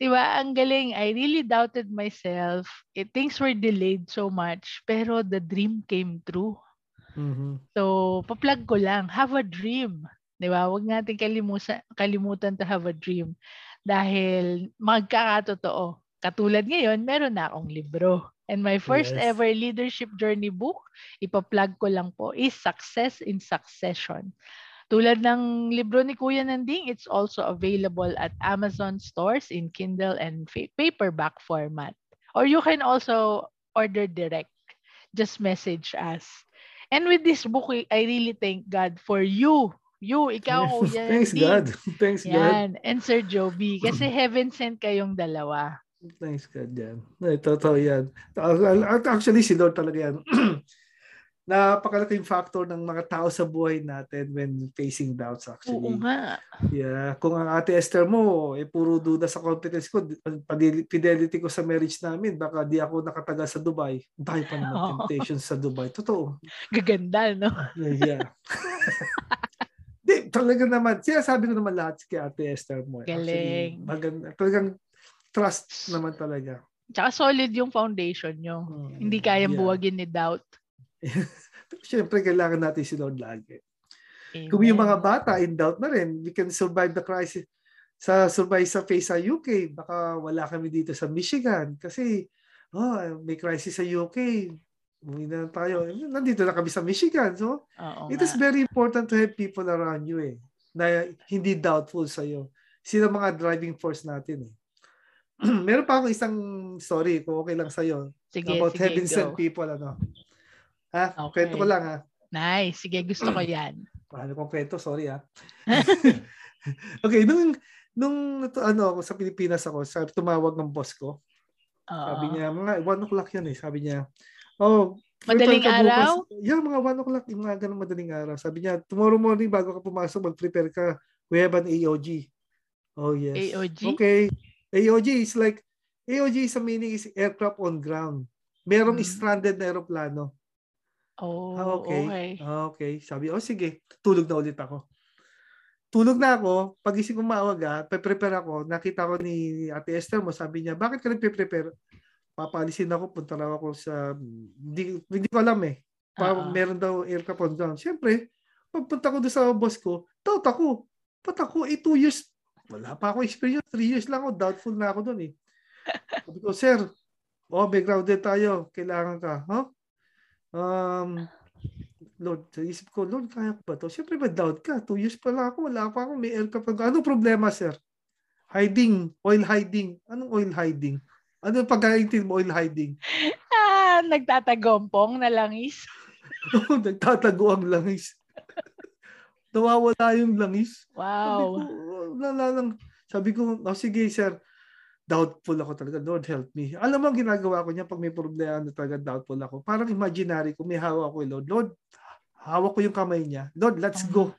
Diba? Ang galing. I really doubted myself. It, things were delayed so much. Pero the dream came true. Mhm. So, pa-plug ko lang. Have a dream. Di ba? Huwag natin kalimutan, kalimutan to have a dream. Dahil magkakatotoo. Katulad ngayon, meron na akong libro. And my first Yes. ever leadership journey book, ipa-plug ko lang po, is Success in Succession. Tulad ng libro ni Kuya Nanding, it's also available at Amazon stores in Kindle and paperback format. Or you can also order direct. Just message us. And with this book, I really thank God for you. You, ikaw, Kuya Thanks. God. Thanks God. Yan. And Sir Joby. Kasi heaven sent kayong dalawa. Thanks God yan. Ay, totoo yan. At Actually, si Lord talaga yan. Napakalaking factor ng mga tao sa buhay natin when facing doubts Oo actually. nga. Yeah, kung ang ate Esther mo, eh, puro duda sa competence ko, fidelity ko sa marriage namin, baka di ako nakatagal sa Dubai. Dahil pa naman Oo. temptations sa Dubai. Totoo. Gaganda, no? Yeah. Di, talaga naman. Sinasabi ko naman lahat kay ate Esther mo. eh. Actually, Galing. maganda, talagang trust naman talaga. Tsaka solid yung foundation nyo. Mm, Hindi kayang yeah. buwagin ni doubt. Siyempre, kailangan natin si Lord lagi. Amen. Kung yung mga bata in doubt na rin, we can survive the crisis sa survive sa face sa UK. Baka wala kami dito sa Michigan kasi oh, may crisis sa UK. Umuwi na tayo. Nandito na kami sa Michigan. So, Oo it nga. is very important to have people around you eh na hindi doubtful sa iyo. Sila mga driving force natin eh. Meron pa akong isang story kung okay lang sa iyo Sige, about sige, heaven sent people ano. Ha? Okay. Kwento ko lang ha. Nice. Sige, gusto ko yan. Mahal kong kwento, sorry ah. okay, nung nung ano ako sa Pilipinas ako, sabi tumawag ng boss ko. Sabi Oo. niya, mga 1 o'clock yan eh. Sabi niya, oh, Madaling ka bukas." araw? Yeah, mga 1 o'clock, yung mga ganun madaling araw. Sabi niya, tomorrow morning bago ka pumasok, mag-prepare ka. We have an AOG. Oh, yes. AOG? Okay. AOG is like, AOG is a meaning is aircraft on ground. Merong Hmm. stranded na aeroplano. Oh, Ah, okay. okay. Ah, okay. Sabi, oh sige, tulog na ulit ako. Tulog na ako, pagising ko maaga, pe-prepare ako, nakita ko ni Ate Esther mo, sabi niya, bakit ka nagpe-prepare? Papalisin ako, punta raw ako sa, hindi, hindi ko alam eh. Pa, Oo. meron daw aircraft on ground. Siyempre, pagpunta ko doon sa boss ko, doubt ako. Ba't ako, eh, two years, wala pa ako experience, three years lang ako, doubtful na ako doon eh. Sabi ko, sir, oh, may grounded tayo, kailangan ka. Huh? Um, Lord, sa isip ko, Lord, kaya ko ba to? Siyempre, ba doubt ka? Two years pa lang ako, wala pa ako, may on ground. Anong problema, sir? Hiding, oil hiding. Anong oil hiding? Ano pagkaintin mo, oil hiding? Ah, nagtatagompong na langis. Nagtatago ang langis. Nawawala yung langis. Sabi ko, Wow. wala lang. Sabi ko, oh, sige sir, doubtful ako talaga. Lord help me. Alam mo ang ginagawa ko niya pag may problema na talaga doubtful ako. Parang imaginary ko, may hawak ko, Lord. Lord, hawak ko yung kamay niya. Lord, let's go.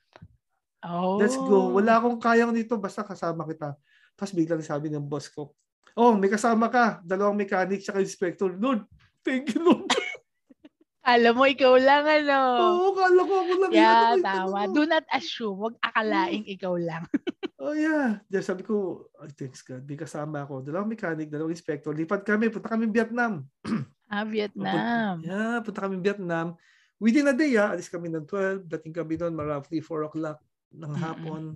Oh. Let's go. Wala akong kayang dito, basta kasama kita. Tapos biglang sabi ng boss ko, oh, may kasama ka. Dalawang mechanic sa inspector. Lord, thank you, Lord. Alam mo, ikaw lang, ano. Oo, kala ko ako lang. yeah, Ano, tama. ano. Do not assume. Huwag akalaing ikaw lang. Oh yeah. Diyan sabi ko, ay thanks God, may kasama ako. Dalawang mechanic, dalawang inspector. Lipat kami, punta kami Vietnam. Ah, Vietnam. Yeah, punta kami Vietnam. Within a day, ah, alis kami ng 12, dating kami doon, roughly 4 o'clock ng hapon.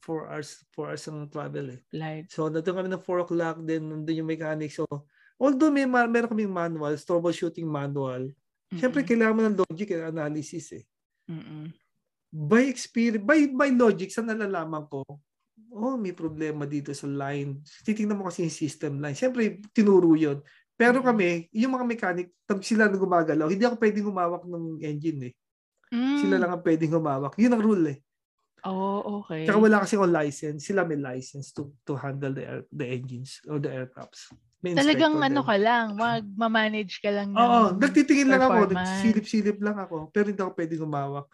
4 hours, 4 hours ang travel eh. Flight. So, nandun kami ng 4 o'clock, then nandun yung mechanic. So, although may ma- meron kaming manual, troubleshooting manual, Siyempre, kailangan mo ng logic and analysis eh. Mm-mm. By experience, by, by logic, sa nalalaman ko, oh, may problema dito sa line. Titingnan mo kasi yung system line. Siyempre, tinuro yun. Pero Mm. kami, yung mga mechanic, pag sila na gumagalaw, hindi ako pwedeng humawak ng engine eh. Mm. Sila lang ang pwedeng humawak. Yun ang rule eh. Oh, okay. Tsaka wala kasi akong license. Sila may license to to handle the air, the engines or the aircrafts. May Talagang ano ka lang, mag-manage ka lang ng Oo, nagtitingin lang ako, nagsilip-silip lang ako, pero hindi ako pwedeng humawak.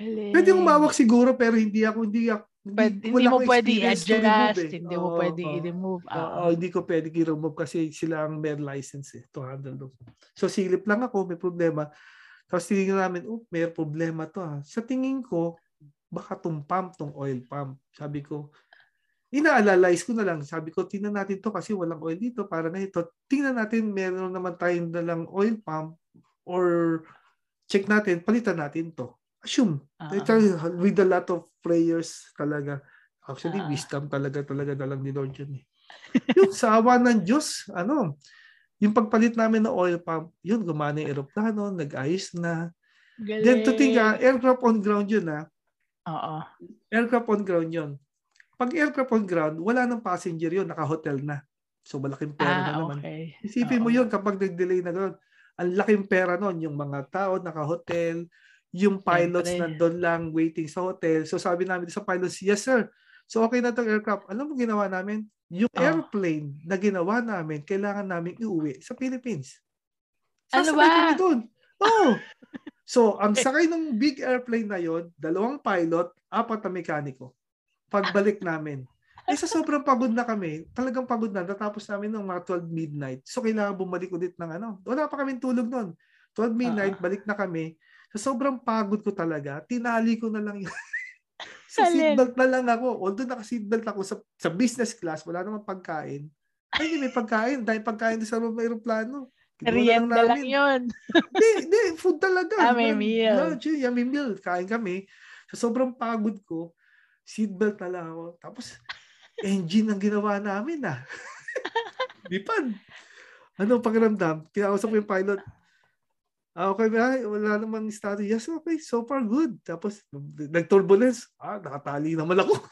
Galing. Pwede humawak siguro pero hindi ako hindi ako hindi, Pwede, hindi mo pwede i-adjust, eh. hindi mo Oo, pwede oo. i-remove. Ah, Oo, hindi ko pwede i-remove kasi sila ang may license eh, to handle those. So silip lang ako, may problema. Tapos tingin namin, oh, may problema to ha. Sa tingin ko, baka tong pump, tong oil pump. Sabi ko, inaalalize ko na lang. Sabi ko, tingnan natin to kasi walang oil dito. Para na ito. Tingnan natin, meron naman tayong dalang oil pump or check natin, palitan natin to. Assume. Ah. Ito, with a lot of prayers talaga. Actually, Ah. wisdom talaga talaga na lang ni Lord yun eh. yung sa awa ng Diyos, ano, yung pagpalit namin ng oil pump, yun, gumana yung aeroplano, nag-ayos na. galing. Then to think, ah, aircraft on ground yun ah. Oo. Aircraft on ground yun. Pag aircraft on ground, wala nang passenger yun, naka-hotel na. So malaking pera na Ah, naman. okay. Isipin mo Oo. yun kapag nag-delay na gano'n. Ang laking pera nun, yung mga tao naka-hotel, yung pilots Siyempre. nandun lang waiting sa hotel. So sabi namin sa pilots, yes sir. So okay na itong aircraft. Alam mo ginawa namin? Yung Oh. airplane na ginawa namin, kailangan namin iuwi sa Philippines. Ano Sasakay ba? kami dun. Oh. So, ang sakay ng big airplane na yon, dalawang pilot, apat na mekaniko. Pagbalik namin. Eh sa sobrang pagod na kami, talagang pagod na, natapos namin ng mga 12 midnight. So kailangan bumalik ulit ng ano. Wala pa kaming tulog noon. 12 midnight, Ah. balik na kami. Sa sobrang pagod ko talaga, tinali ko na lang yung sa seatbelt na lang ako. Although naka-seatbelt ako sa, sa business class, wala namang pagkain. Ay, hindi may pagkain. Dahil pagkain sa loob ng aeroplano. Kinuha na lang namin. yun. Hindi, hindi. Food talaga. Ah, may meal. Lunch, yun, yan, may meal. Kain kami. Sa sobrang pagod ko, seatbelt na lang ako. Tapos, engine ang ginawa namin ah. Lipad. Ano pakiramdam? Kinausap ko yung pilot. Ah, okay ba? Wala namang status. Yes, okay. So far, good. Tapos, nag-turbulence. Ah, nakatali naman ako.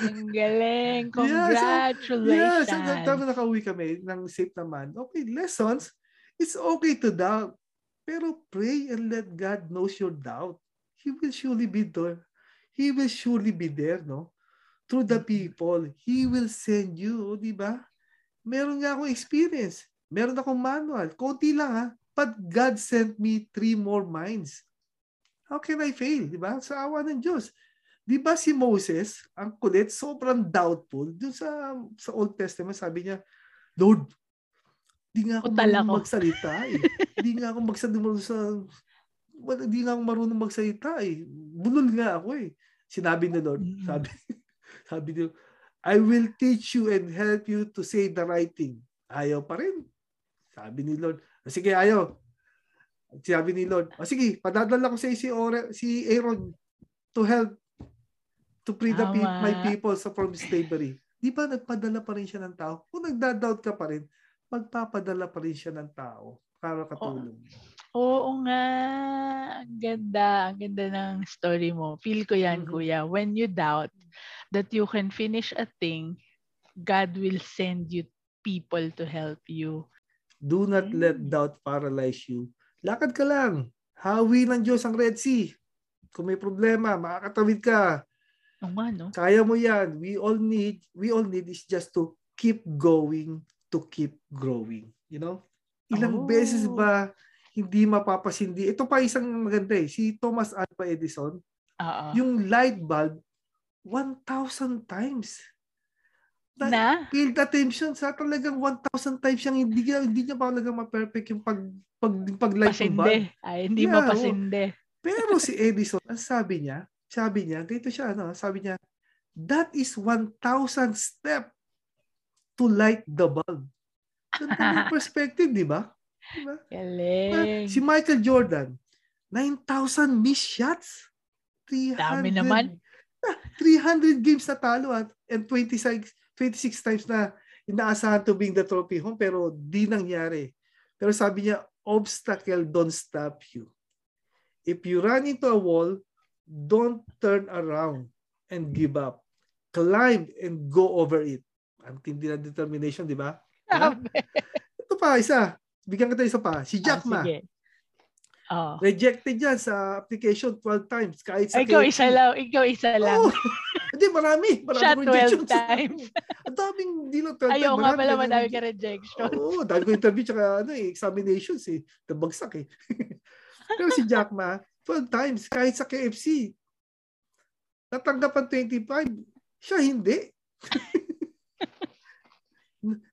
Ang galing. Yeah, so- Yeah, Congratulations. so that time na nakauwi kami ng safe naman. Okay, lessons. It's okay to doubt. Pero pray and let God knows your doubt. He will surely be there. He will surely be there, no? Through the people. He will send you, di ba? Meron nga akong experience. Meron akong manual. Konti lang ha. But God sent me three more minds. How can I fail? Di ba? Sa awa ng Diyos. Di ba si Moses, ang kulit, sobrang doubtful. Doon sa, sa Old Testament, sabi niya, Lord, di nga ako marunong ako." magsalita eh. di nga ako magsalita sa... Wala, di nga ako marunong magsalita eh. Bulol nga ako eh. Sinabi ni Lord, Mm. sabi, sabi niyo, I will teach you and help you to say the right thing. Ayaw pa rin. Sabi ni Lord, sige ayaw. Sabi ni Lord, o sige, padadala ko sa si, Ore, si Aaron to help to free the pe- my people sa from slavery. Di ba nagpadala pa rin siya ng tao? Kung nagda-doubt ka pa rin, magpapadala pa rin siya ng tao para katulong. Oo nga. Ang ganda. Ang ganda ng story mo. Feel ko yan, Mhm. kuya. When you doubt that you can finish a thing, God will send you people to help you. Do not let Mm. doubt paralyze you. Lakad ka lang. Hawi ng Diyos ang Red Sea. Kung may problema, makakatawid ka. Nga, no? Kaya mo yan. We all need, we all need is just to keep going, to keep growing. You know? Ilang Oh. beses ba hindi mapapasindi? Ito pa isang maganda eh. Si Thomas Alva Edison, Oo. yung light bulb, 1,000 times. Na? Field attention sa talagang 1,000 times siyang hindi, hindi niya pa talaga ma-perfect yung pag, pag, pag bulb. Pasinde. Ay, hindi Yeah, mapasinde. Pero si Edison, ang sabi niya, sabi niya, dito siya, ano, sabi niya, that is 1,000 step to light the bulb. Ganda perspective, di ba? Diba? Galing. Si Michael Jordan, 9,000 missed shots. 300, Dami naman. 300 games na talo at and 26 26 times na inaasahan to bring the trophy home pero di nangyari. Pero sabi niya, obstacle don't stop you. If you run into a wall, don't turn around and give up. Climb and go over it. Ang tindi na determination, di ba? Ito pa, isa. Bigyan kita isa pa. Si Jack Ah, Ma. sige. Oh. Rejected yan sa application 12 times. Kahit sa Ikaw isa lang. Ikaw isa lang. Oo. Hindi, marami. Marami Siya 12 rejections. times. Ang daming, hindi lang 12 Ayaw nga pala madami ka rejection. Oo, dahil ko interview tsaka ano, eh, examinations eh. Nabagsak eh. Pero si Jack Ma, 12 times, kahit sa KFC. Natanggapan 25, siya hindi.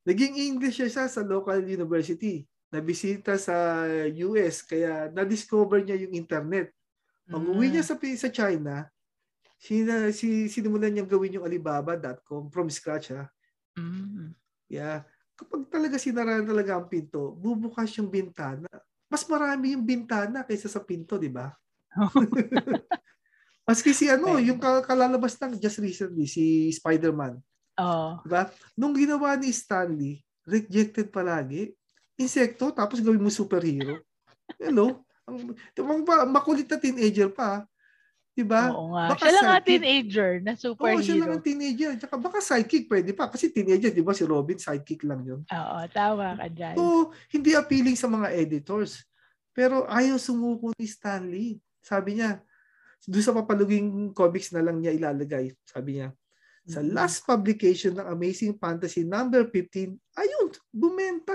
Naging English siya sa local university. Nabisita sa US, kaya na-discover niya yung internet. Pag uwi niya sa, sa China, sina, si, sinimulan niyang gawin yung Alibaba.com from scratch ha. Mm. Yeah. Kapag talaga sinaraan talaga ang pinto, bubukas yung bintana. Mas marami yung bintana kaysa sa pinto, di ba? Maski si ano, yung ka- kalalabas ng just recently, si Spider-Man. Oh. Di ba? Nung ginawa ni Stanley, rejected palagi. Insekto, tapos gawin mo superhero. Hello? Ang, makulit na teenager pa. Di ba? Oo nga. Baka Siya lang sidekick. teenager na Oo, siya lang superhero. ang teenager. Tsaka baka sidekick pwede pa. Kasi teenager, di ba? Si Robin, sidekick lang yun. Oo, tama ka dyan. So, hindi appealing sa mga editors. Pero ayaw sumuko ni Stanley. Sabi niya, doon sa papaluging comics na lang niya ilalagay. Sabi niya, sa Mhm. last publication ng Amazing Fantasy number 15, ayun, bumenta.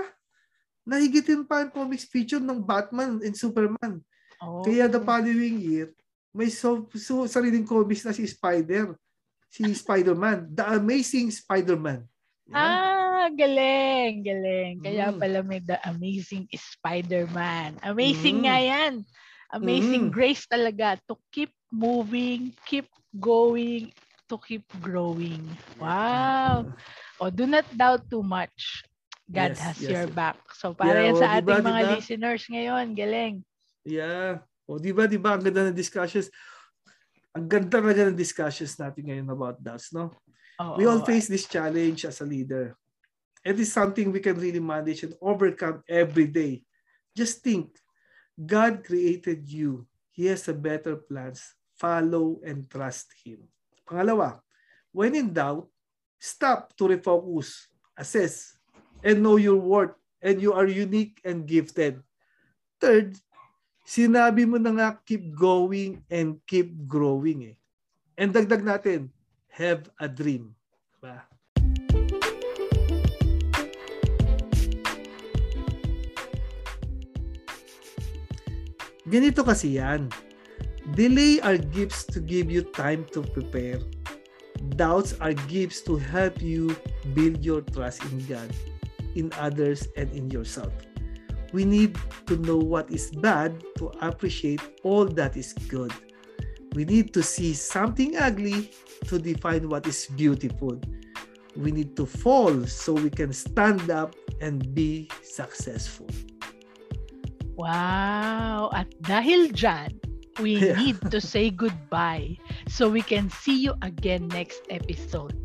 Nahigitin pa ang comics feature ng Batman and Superman. Oh. Kaya the following year, may so, so, sariling comics na si Spider. Si Spider-Man. The Amazing Spider-Man. Yan. Ah, galing, galing. Kaya Mm. pala may The Amazing Spider-Man. Amazing Mm. nga yan. Amazing Mm. grace talaga to keep moving, keep going, to keep growing. Wow. O, do not doubt too much. God Yes, has yes. your back. So, para Yeah, yan sa diba, ating mga diba? listeners ngayon. Galing. Yeah. O, di ba, di ba, ang ganda ng discussions. Ang ganda talaga ng discussions natin ngayon about doubts, no? Oo. We all face this challenge as a leader. It is something we can really manage and overcome every day. Just think, God created you. He has a better plans. Follow and trust Him. Pangalawa, when in doubt, stop to refocus, assess, and know your worth and you are unique and gifted. Third, sinabi mo na nga keep going and keep growing eh. And dagdag natin, have a dream. Diba? Ganito kasi yan. Delay are gifts to give you time to prepare. Doubts are gifts to help you build your trust in God, in others, and in yourself. We need to know what is bad to appreciate all that is good. We need to see something ugly to define what is beautiful. We need to fall so we can stand up and be successful. Wow! At dahil dyan, we Yeah. need to say goodbye so we can see you again next episode.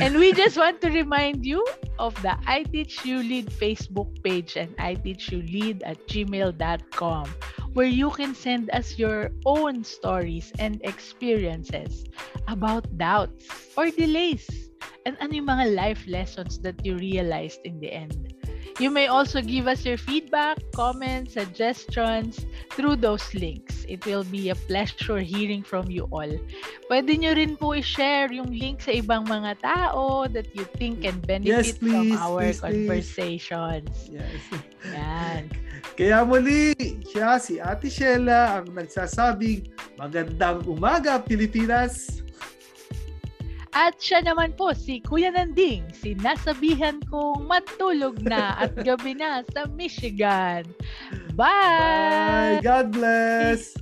And we just want to remind you of the I Teach You Lead Facebook page and I Teach You Lead at gmail.com where you can send us your own stories and experiences about doubts or delays and ano yung mga life lessons that you realized in the end. You may also give us your feedback, comments, suggestions through those links. It will be a pleasure hearing from you all. Pwede nyo rin po i-share yung link sa ibang mga tao that you think can benefit Yes, from please, our please, please. conversations. Yes. Yan. Kaya muli, siya si Ate Sheila ang nagsasabing magandang umaga Pilipinas. At siya naman po, si Kuya Nanding, sinasabihan kong matulog na at gabi na sa Michigan. Bye! Bye. God bless.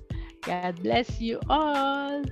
God bless you all!